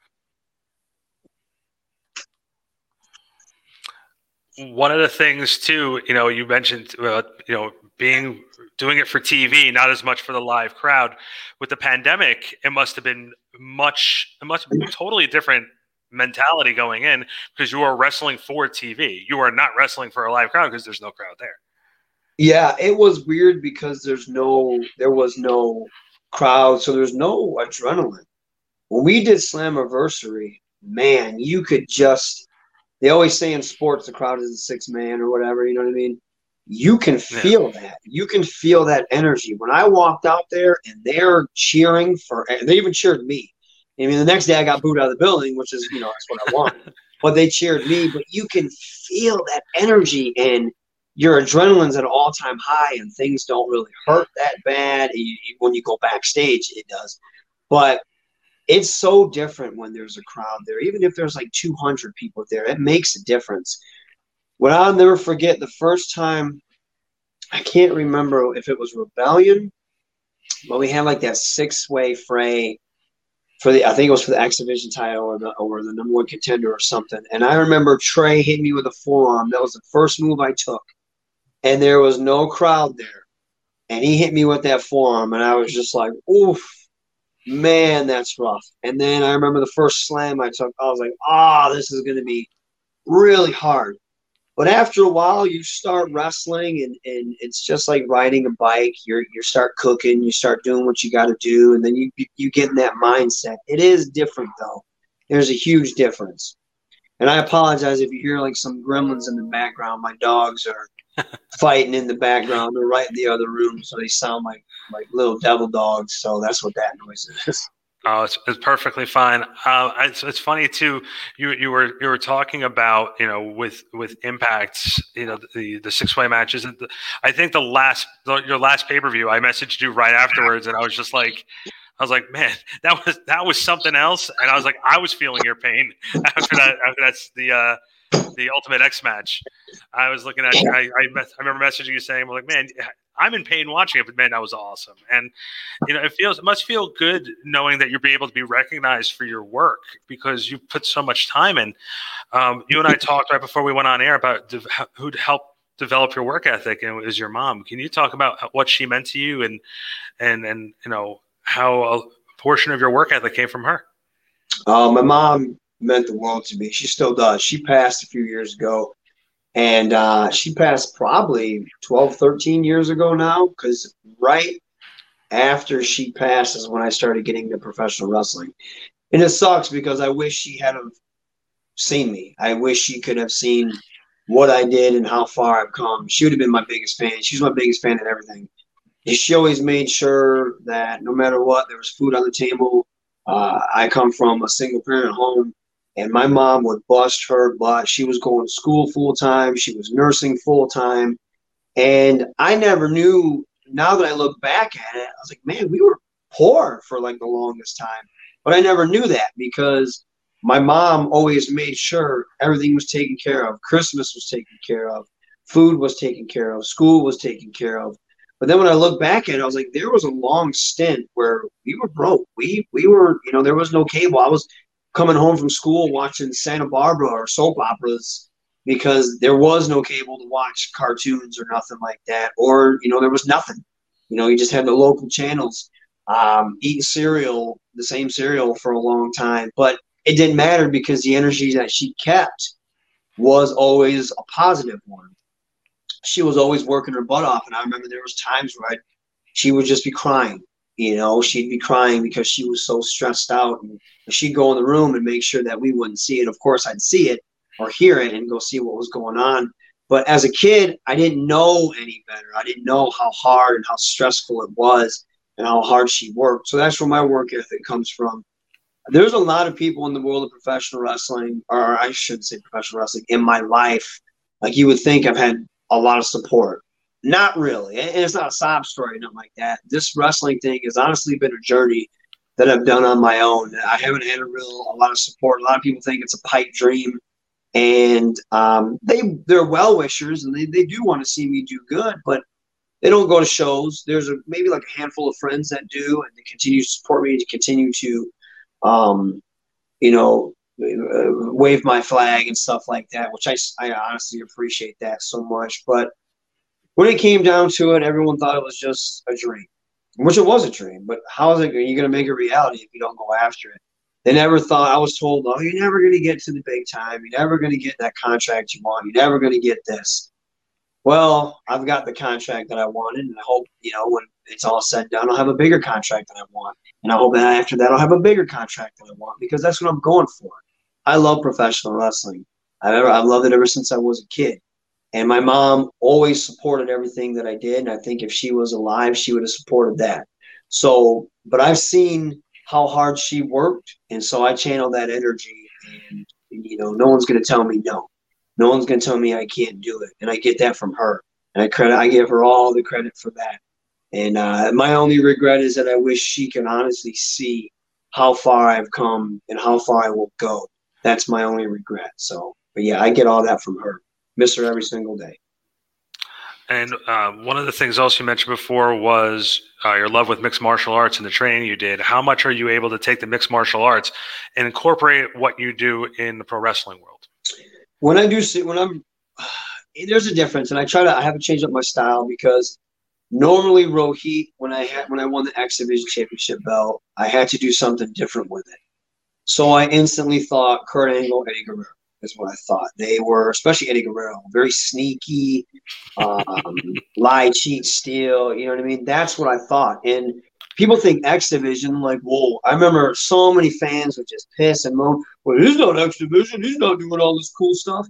One of the things too, you know, you mentioned, uh, you know, being doing it for TV, not as much for the live crowd. With the pandemic, it must have been much, it must totally different mentality going in because you are wrestling for TV. You are not wrestling for a live crowd because there's no crowd there. Yeah, it was weird because there's no there was no crowd, so there's no adrenaline. When we did Slammiversary, man, you could just they always say in sports the crowd is a six man or whatever, you know what I mean? You can feel yeah. that. You can feel that energy. When I walked out there and they're cheering for they even cheered me. I mean, the next day I got booed out of the building, which is, you know, that's what I want. but they cheered me. But you can feel that energy and your adrenaline's at an all-time high and things don't really hurt that bad you, when you go backstage it does but it's so different when there's a crowd there even if there's like 200 people there it makes a difference what i'll never forget the first time i can't remember if it was rebellion but we had like that six-way fray for the I think it was for the X Division title or the or the number one contender or something. And I remember Trey hit me with a forearm. That was the first move I took and there was no crowd there. And he hit me with that forearm, and I was just like, oof, man, that's rough. And then I remember the first slam I took, I was like, ah, oh, this is going to be really hard. But after a while, you start wrestling, and, and it's just like riding a bike. You you start cooking, you start doing what you got to do, and then you you get in that mindset. It is different though. There's a huge difference. And I apologize if you hear like some gremlins in the background. My dogs are fighting in the background. They're right in the other room, so they sound like like little devil dogs. So that's what that noise is. Oh, it's, it's perfectly fine. Uh, it's, it's funny too. You you were you were talking about you know with with impacts. You know the the six way matches. and I think the last the, your last pay per view. I messaged you right afterwards, and I was just like. I was like, man, that was that was something else, and I was like, I was feeling your pain after that. After that's the uh, the Ultimate X match. I was looking at, I, I, I remember messaging you saying, "Well, like, man, I'm in pain watching it, but man, that was awesome." And you know, it feels, it must feel good knowing that you're being able to be recognized for your work because you put so much time in. Um, you and I talked right before we went on air about who helped develop your work ethic, and was your mom. Can you talk about what she meant to you, and and and you know how a portion of your work ethic came from her? Uh, my mom meant the world to me. She still does. She passed a few years ago. And uh, she passed probably 12, 13 years ago now, because right after she passed is when I started getting into professional wrestling. And it sucks because I wish she had have seen me. I wish she could have seen what I did and how far I've come. She would have been my biggest fan. She's my biggest fan in everything. And she always made sure that no matter what, there was food on the table. Uh, I come from a single parent home and my mom would bust her butt. She was going to school full time, she was nursing full time. And I never knew, now that I look back at it, I was like, man, we were poor for like the longest time. But I never knew that because my mom always made sure everything was taken care of. Christmas was taken care of, food was taken care of, school was taken care of. But then when I look back at it, I was like, there was a long stint where we were broke. We we were, you know, there was no cable. I was coming home from school watching Santa Barbara or soap operas because there was no cable to watch cartoons or nothing like that, or you know there was nothing. You know, you just had the local channels um, eating cereal, the same cereal for a long time, but it didn't matter because the energy that she kept was always a positive one. She was always working her butt off, and I remember there was times where I'd, she would just be crying you know, she'd be crying because she was so stressed out. And she'd go in the room and make sure that we wouldn't see it. Of course, I'd see it or hear it and go see what was going on. But as a kid, I didn't know any better. I didn't know how hard and how stressful it was and how hard she worked. So that's where my work ethic comes from. There's a lot of people in the world of professional wrestling, or I shouldn't say professional wrestling, in my life. Like you would think I've had a lot of support. Not really. And it's not a sob story, nothing like that. This wrestling thing has honestly been a journey that I've done on my own. I haven't had a real a lot of support. A lot of people think it's a pipe dream. And um, they they're well wishers and they, they do want to see me do good, but they don't go to shows. There's a maybe like a handful of friends that do, and they continue to support me to continue to, um, you know, uh, wave my flag and stuff like that, which I, I honestly appreciate that so much. But when it came down to it, everyone thought it was just a dream, which it was a dream. But how is it? Are you going to make it reality if you don't go after it? They never thought. I was told, "Oh, you're never going to get to the big time. You're never going to get that contract you want. You're never going to get this." Well, I've got the contract that I wanted, and I hope you know when it's all said and done, I'll have a bigger contract than I want, and I hope that after that, I'll have a bigger contract than I want because that's what I'm going for. I love professional wrestling. I've ever, I've loved it ever since I was a kid. And my mom always supported everything that I did. And I think if she was alive, she would have supported that. So, but I've seen how hard she worked. And so I channeled that energy. And you know, no one's going to tell me no. No one's going to tell me I can't do it, and I get that from her. And I credit, I give her all the credit for that. And uh, my only regret is that I wish she could honestly see how far I've come and how far I will go. That's my only regret. So, but yeah, I get all that from her. Miss her every single day. And uh, one of the things else you mentioned before was uh, your love with mixed martial arts and the training you did. How much are you able to take the mixed martial arts and incorporate what you do in the pro wrestling world? When I do see, when I'm, there's a difference, and I try to, I haven't changed up my style because normally Rohit, when I had, when I won the X Division Championship belt, I had to do something different with it. So I instantly thought Kurt Angle, Eddie Guerrero is what I thought. They were, especially Eddie Guerrero, very sneaky, um, lie, cheat, steal. You know what I mean? That's what I thought. And people think X Division, like, whoa. I remember so many fans would just piss and moan, well, he's not X Division. He's not doing all this cool stuff.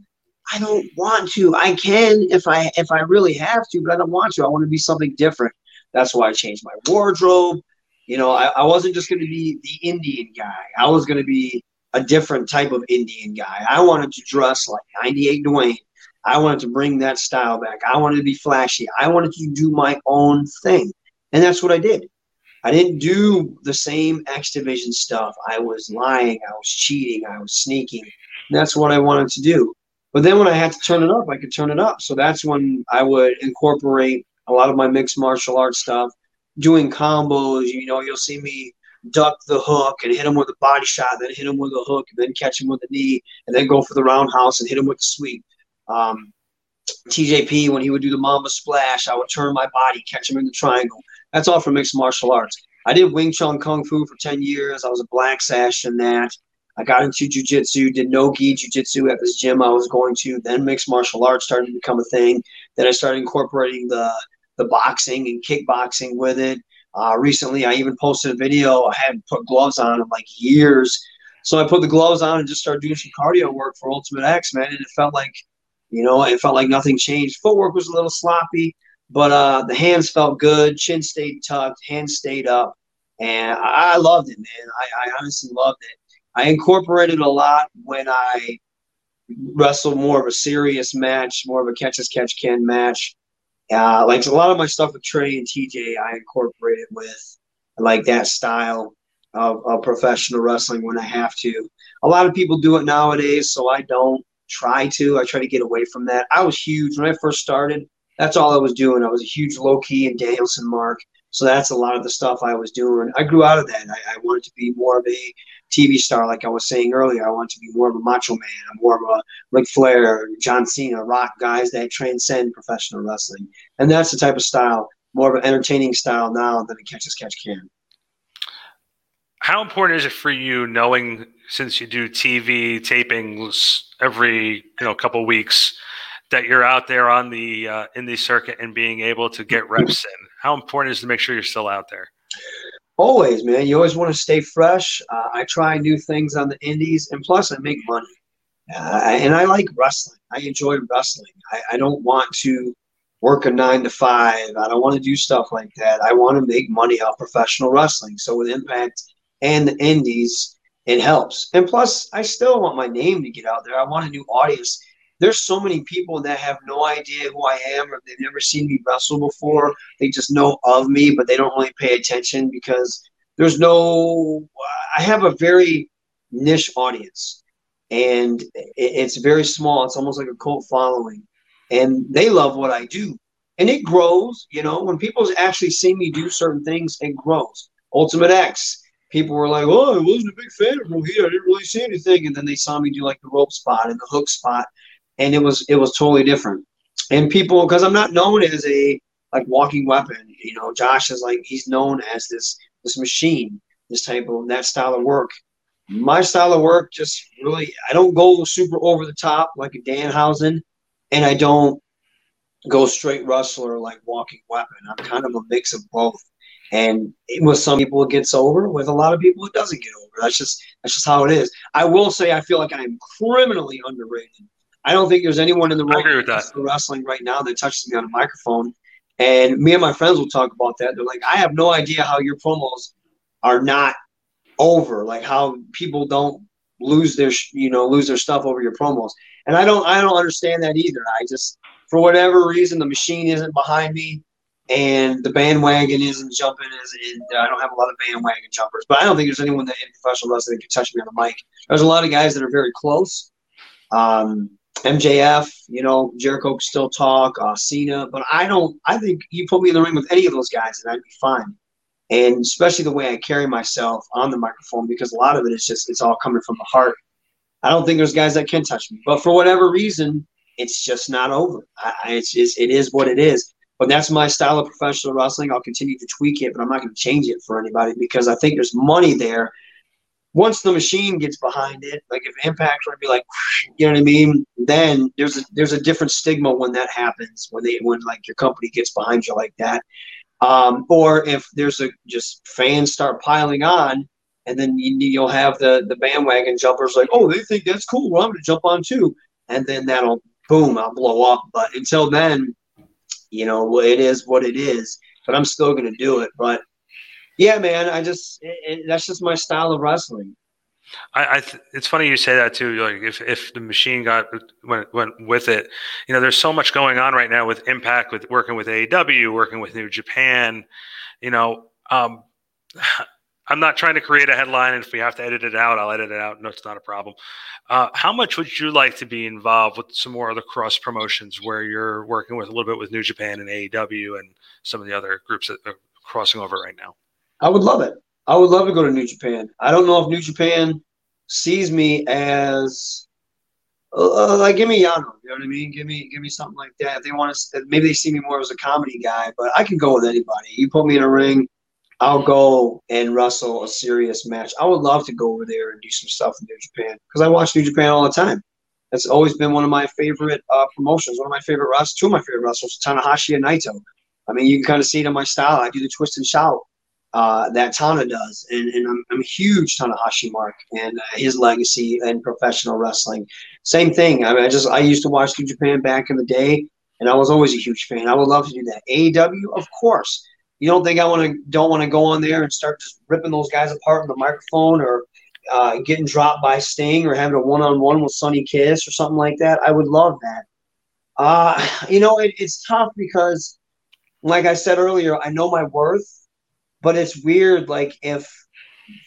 I don't want to. I can if I if I really have to, but I don't want to. I want to be something different. That's why I changed my wardrobe. You know, I, I wasn't just going to be the Indian guy. I was going to be a different type of Indian guy. I wanted to dress like 98 Dwayne. I wanted to bring that style back. I wanted to be flashy. I wanted to do my own thing. And that's what I did. I didn't do the same X Division stuff. I was lying. I was cheating. I was sneaking. that's what I wanted to do. But then when I had to turn it up, I could turn it up. So that's when I would incorporate a lot of my mixed martial arts stuff, doing combos. You know, you'll see me duck the hook and hit him with a body shot, then hit him with a hook, and then catch him with a knee, and then go for the roundhouse and hit him with the sweep. Um, TJP, when he would do the Mamba Splash, I would turn my body, catch him in the triangle. That's all from mixed martial arts. I did Wing Chun Kung Fu for 10 years. I was a black sash in that. I got into jujitsu, did no gi jujitsu at this gym I was going to. Then mixed martial arts started to become a thing. Then I started incorporating the the boxing and kickboxing with it. Uh, recently, I even posted a video. I hadn't put gloves on in like years. So I put the gloves on and just started doing some cardio work for Ultimate X, man. And it felt like, you know, it felt like nothing changed. Footwork was a little sloppy, but uh, the hands felt good. Chin stayed tucked, hands stayed up. And I, loved it, man. I, I honestly loved it. I incorporated a lot when I wrestled more of a serious match, more of a catch as catch can match. Uh, like a lot of my stuff with Trey and TJ, I incorporated with like that style of, of professional wrestling when I have to. A lot of people do it nowadays, so I don't try to. I try to get away from that. I was huge when I first started. That's all I was doing. I was a huge Low Ki and Danielson mark. So that's a lot of the stuff I was doing. I grew out of that. I, I wanted to be more of a TV star, like I was saying earlier. I want to be more of a macho man, I'm more of a Ric Flair, John Cena, Rock guys that transcend professional wrestling. And that's the type of style, more of an entertaining style now than a catch as catch can. How important is it for you knowing since you do TV tapings every you know couple weeks that you're out there on the uh, in the circuit and being able to get reps in? How important is it to make sure you're still out there? Always, man. You always want to stay fresh. Uh, I try new things on the indies, and plus, I make money. Uh, and I like wrestling. I enjoy wrestling. I, I don't want to work a nine to five. I don't want to do stuff like that. I want to make money off professional wrestling. So with Impact and the Indies, it helps. And plus, I still want my name to get out there. I want a new audience there's so many people that have no idea who I am or they've never seen me wrestle before. They just know of me, but they don't really pay attention because there's no, I have a very niche audience and it's very small. It's almost like a cult following and they love what I do. And it grows, you know, when people actually see me do certain things, it grows. Ultimate X, people were like, "Oh, I wasn't a big fan of Rohit. I didn't really see anything." And then they saw me do like the rope spot and the hook spot, and it was it was totally different. And people, because I'm not known as a like walking weapon, you know, Josh is like he's known as this this machine, this type of that style of work. My style of work just really, I don't go super over the top like a Danhausen, and I don't go straight wrestler like walking weapon. I'm kind of a mix of both. And with some people it gets over, with a lot of people it doesn't get over. That's just that's just how it is. I will say I feel like I'm criminally underrated I don't think there's anyone in the world wrestling right now that touches me on a microphone. And me and my friends will talk about that. They're like, I have no idea how your promos are not over. Like how people don't lose their you know lose their stuff over your promos. And I don't I don't understand that either. I just for whatever reason the machine isn't behind me and the bandwagon isn't jumping as and I don't have a lot of bandwagon jumpers. But I don't think there's anyone that in professional wrestling can touch me on the mic. There's a lot of guys that are very close. Um, MJF, you know, Jericho still talk, uh, Cena, but I don't. I think you put me in the ring with any of those guys, and I'd be fine. And especially the way I carry myself on the microphone, because a lot of it is just it's all coming from the heart. I don't think there's guys that can touch me, but for whatever reason, it's just not over. I, it's just it is what it is. But that's my style of professional wrestling. I'll continue to tweak it, but I'm not going to change it for anybody because I think there's money there once the machine gets behind it, like if Impact were to be like, you know what I mean, then there's a there's a different stigma when that happens when they when like your company gets behind you like that, um, or if there's a just fans start piling on, and then you, you'll have the the bandwagon jumpers like, oh, they think that's cool, well I'm to jump on too, and then that'll boom, I'll blow up. But until then, you know, it is what it is. But I'm still to do it. But yeah, man, I just it, it, that's just my style of wrestling. I, I th- it's funny you say that too. Like if, if the machine got went went with it, you know, there's so much going on right now with Impact, with working with AEW, working with New Japan. You know, um, I'm not trying to create a headline, and if we have to edit it out, I'll edit it out. No, it's not a problem. Uh, how much would you like to be involved with some more of the cross promotions where you're working with a little bit with New Japan and AEW and some of the other groups that are crossing over right now? I would love it. I would love to go to New Japan. I don't know if New Japan sees me as uh, like give me Yano. You know what I mean? Give me give me something like that. If they want to, maybe they see me more as a comedy guy. But I can go with anybody. You put me in a ring, I'll go and wrestle a serious match. I would love to go over there and do some stuff in New Japan because I watch New Japan all the time. That's always been one of my favorite uh, promotions. One of my favorite wrestlers. Two of my favorite wrestlers, Tanahashi and Naito. I mean, you can kind of see it in my style. I do the twist and shout uh, that Tana does. And, and I'm, I'm, a huge Tanahashi mark and uh, his legacy in professional wrestling. Same thing. I mean, I just I used to watch New Japan back in the day, and I was always a huge fan. I would love to do that. AEW, of course. You don't think I want to don't want to go on there and start just ripping those guys apart on the microphone or uh, getting dropped by Sting or having a one on one with Sonny Kiss or something like that? I would love that. Uh, you know, it, it's tough because, like I said earlier, I know my worth but it's weird like if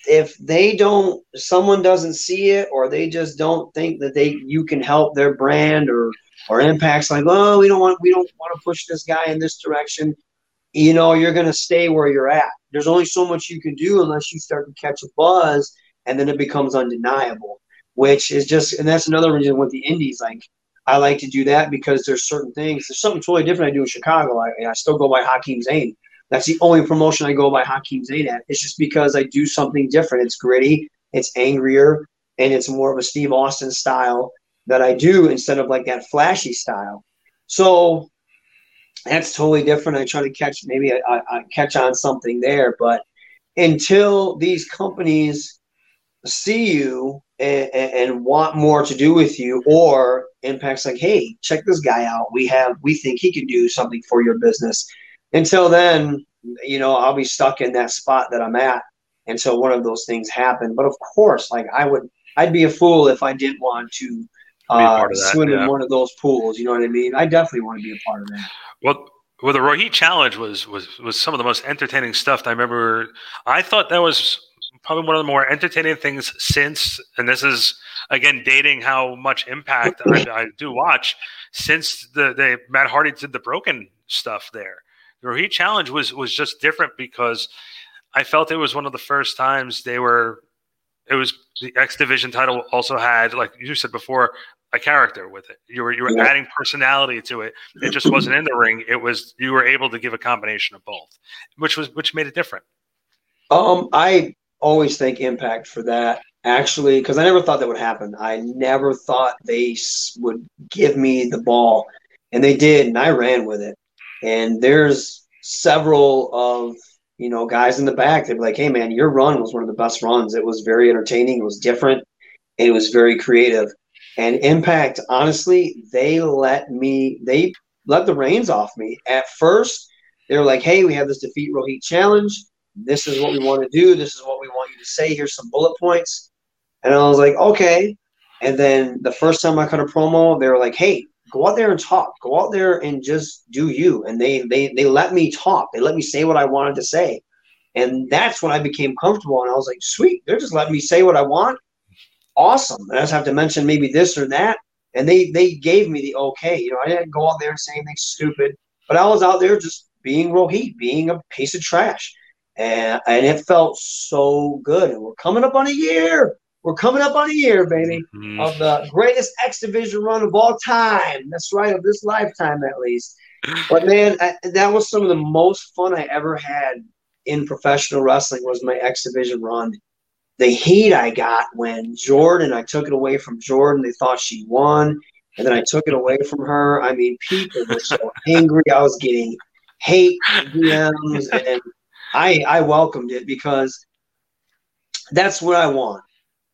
if they don't someone doesn't see it or they just don't think that they you can help their brand or or impacts like oh we don't want we don't want to push this guy in this direction you know you're going to stay where you're at. There's only so much you can do unless you start to catch a buzz and then it becomes undeniable which is just and that's another reason with the indies like i like to do that because there's certain things there's something totally different i do in chicago. I, I still go by hakeem zane that's the only promotion I go by Hakeem Zayn at. It's just because I do something different. It's gritty, it's angrier, and it's more of a Steve Austin style that I do instead of like that flashy style. So that's totally different. I try to catch maybe I, I catch on something there, but until these companies see you and, and, want more to do with you, or impacts like, hey, check this guy out. We have we think he can do something for your business until then, you know, I'll be stuck in that spot that I'm at until one of those things happen. But of course, like I would, I'd be a fool if I didn't want to uh, swim yeah. in one of those pools. You know what I mean? I definitely want to be a part of that. Well, well, the Rohit challenge was was was some of the most entertaining stuff. I remember. I thought that was probably one of the more entertaining things since, and this is again dating how much impact I, I, do watch since the, the Matt Hardy did the broken stuff there the Rohit Challenge was was just different because I felt it was one of the first times they were. It was the X Division title also had, like you said before, a character with it. You were you were yeah. adding personality to it. It just wasn't in the ring. It was you were able to give a combination of both, which was which made it different. Um, I always thank Impact for that actually because I never thought that would happen. I never thought they would give me the ball, and they did, and I ran with it. And there's several of you know guys in the back. They'd be like, "Hey, man, your run was one of the best runs. It was very entertaining. It was different. It was very creative." And Impact, honestly, they let me. They let the reins off me. At first, they were like, "Hey, we have this defeat Rohit challenge. This is what we want to do. This is what we want you to say. Here's some bullet points." And I was like, okay. And then the first time I cut a promo, they were like, hey, go out there and talk. Go out there and just do you. And they they they let me talk. They let me say what I wanted to say. And that's when I became comfortable. And I was like, sweet, they're just letting me say what I want. Awesome. And I just have to mention maybe this or that. And they they gave me the okay. You know, I didn't go out there and say anything stupid, but I was out there just being Rohit, being a piece of trash. And, and it felt so good. And we're coming up on a year. We're coming up on a year, baby, mm-hmm. of the greatest X Division run of all time. That's right, of this lifetime at least. But man, I, that was some of the most fun I ever had in professional wrestling. Was my X Division run. The heat I got when Jordan, I took it away from Jordan. They thought she won, and then I took it away from her. I mean, people were so angry. I was getting hate DMs, and I I welcomed it because that's what I want.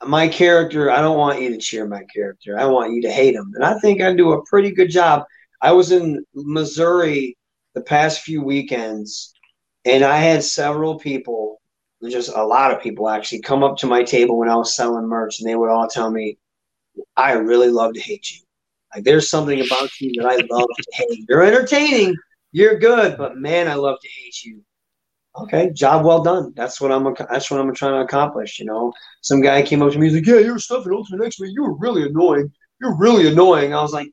My character, I don't want you to cheer my character. I want you to hate him, and I think I do a pretty good job. I was in Missouri the past few weekends, and I had several people, just a lot of people actually, come up to my table when I was selling merch, and they would all tell me, "I really love to hate you. Like there's something about you that I love to hate. You're entertaining." You're good, but man, I love to hate you. Okay, job well done. That's what I'm. That's what I'm trying to accomplish. You know, some guy came up to me. He's like, "Yeah, you're stuff in Ultimate X Men. You were really annoying. You're really annoying." I was like,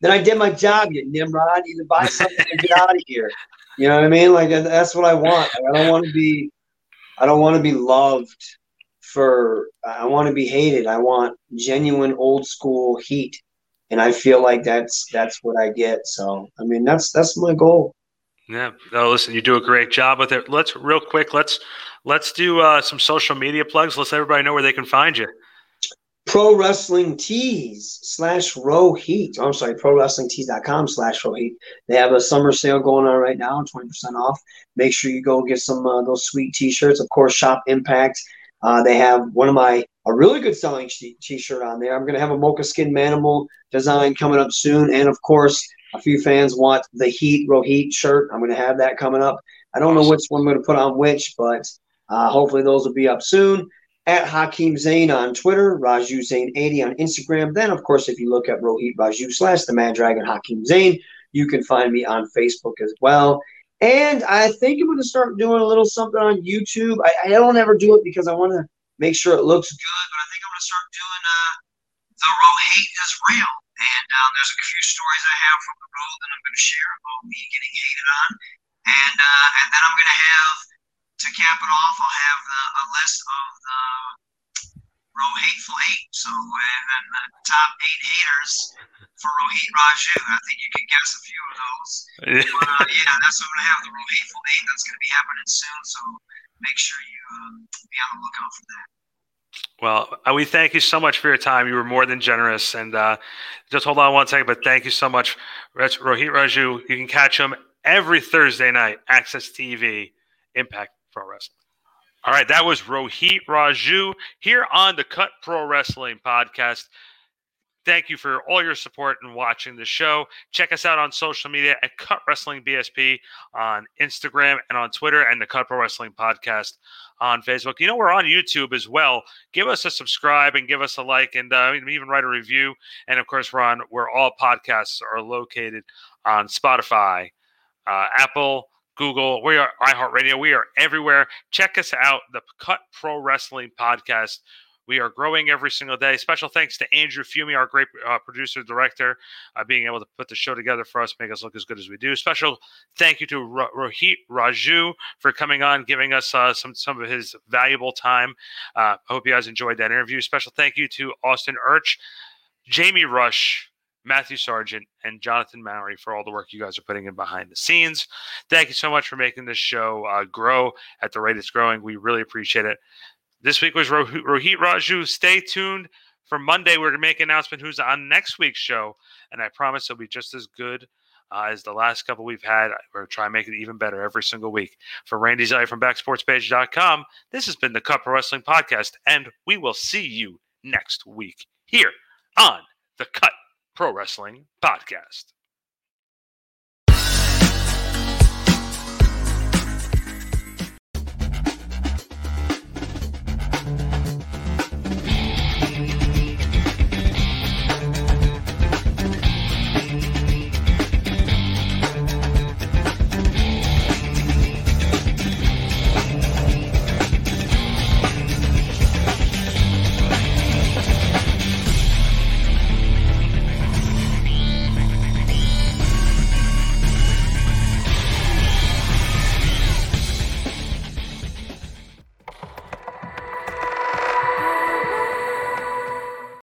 "Then I did my job, you Nimrod. Either buy something or get out of here." You know what I mean? Like that's what I want. Like, I don't want to be. I don't want to be loved for. I want to be hated. I want genuine old school heat and I feel like that's that's what I get. So I mean, that's that's my goal. Yeah. No, listen, you do a great job with it. Let's real quick. Let's let's do uh, some social media plugs. Let's let everybody know where they can find you. Pro Wrestling Tees slash Row Heat. Oh, I'm sorry, Pro Wrestling Tees.com slash Row Heat. They have a summer sale going on right now, 20% off. Make sure you go get some uh, those sweet t shirts. Of course, Shop Impact. Uh, they have one of my a really good selling t-shirt on there. I'm going to have a mocha skin manimal design coming up soon, and of course, a few fans want the Heat Rohit shirt. I'm going to have that coming up. I don't know which one I'm going to put on which, but uh, hopefully those will be up soon. At Hakeem Zain on Twitter, Raju Zain 80 on Instagram. Then, of course, if you look at Rohit Raju slash the Mad Dragon Hakeem Zain, you can find me on Facebook as well. And I think I'm going to start doing a little something on YouTube. I, I don't ever do it because I want to make sure it looks good. But I think I'm going to start doing uh, the road hate is real. And um, there's a few stories I have from the road that I'm going to share about me getting hated on. And uh, and then I'm going to have to cap it off. I'll have the, a list of the row hateful eight. So and then the top eight haters for Rohit Raju. I think you can guess a few of those. but uh, yeah, that's what I'm going to have the row hateful eight. That's going to be happening soon. So make sure you um, be on the lookout for that. Well, uh, we thank you so much for your time. You were more than generous. And uh, just hold on one second, but thank you so much, Rohit Raju. You can catch him every Thursday night, AXS TV, Impact Pro Wrestling. All right, that was Rohit Raju here on the Cut Pro Wrestling podcast. Thank you for all your support and watching the show. Check us out on social media at Cut Wrestling BSP on Instagram and on Twitter, and the Cut Pro Wrestling Podcast on Facebook. You know, we're on YouTube as well. Give us a subscribe and give us a like, and uh, even write a review. And of course, we're on where all podcasts are located on Spotify, uh, Apple. Google, we are iHeartRadio, we are everywhere. Check us out, the Cut Pro Wrestling Podcast. We are growing every single day. Special thanks to Andrew Fumi, our great uh, producer, director, uh, being able to put the show together for us, make us look as good as we do. Special thank you to Rohit Raju for coming on, giving us uh, some some of his valuable time. Uh, I hope you guys enjoyed that interview. Special thank you to Austin Urch, Jamie Rush, Matthew Sargent, and Jonathan Mowry for all the work you guys are putting in behind the scenes. Thank you so much for making this show uh, grow at the rate it's growing. We really appreciate it. This week was Rohit Raju. Stay tuned for Monday. We're going to make an announcement who's on next week's show, and I promise it'll be just as good uh, as the last couple we've had. We're trying to make it even better every single week. For Randy Zelli from BackSportsPage.com, this has been the Cut Pro Wrestling Podcast, and we will see you next week here on the Cut Pro Wrestling Podcast.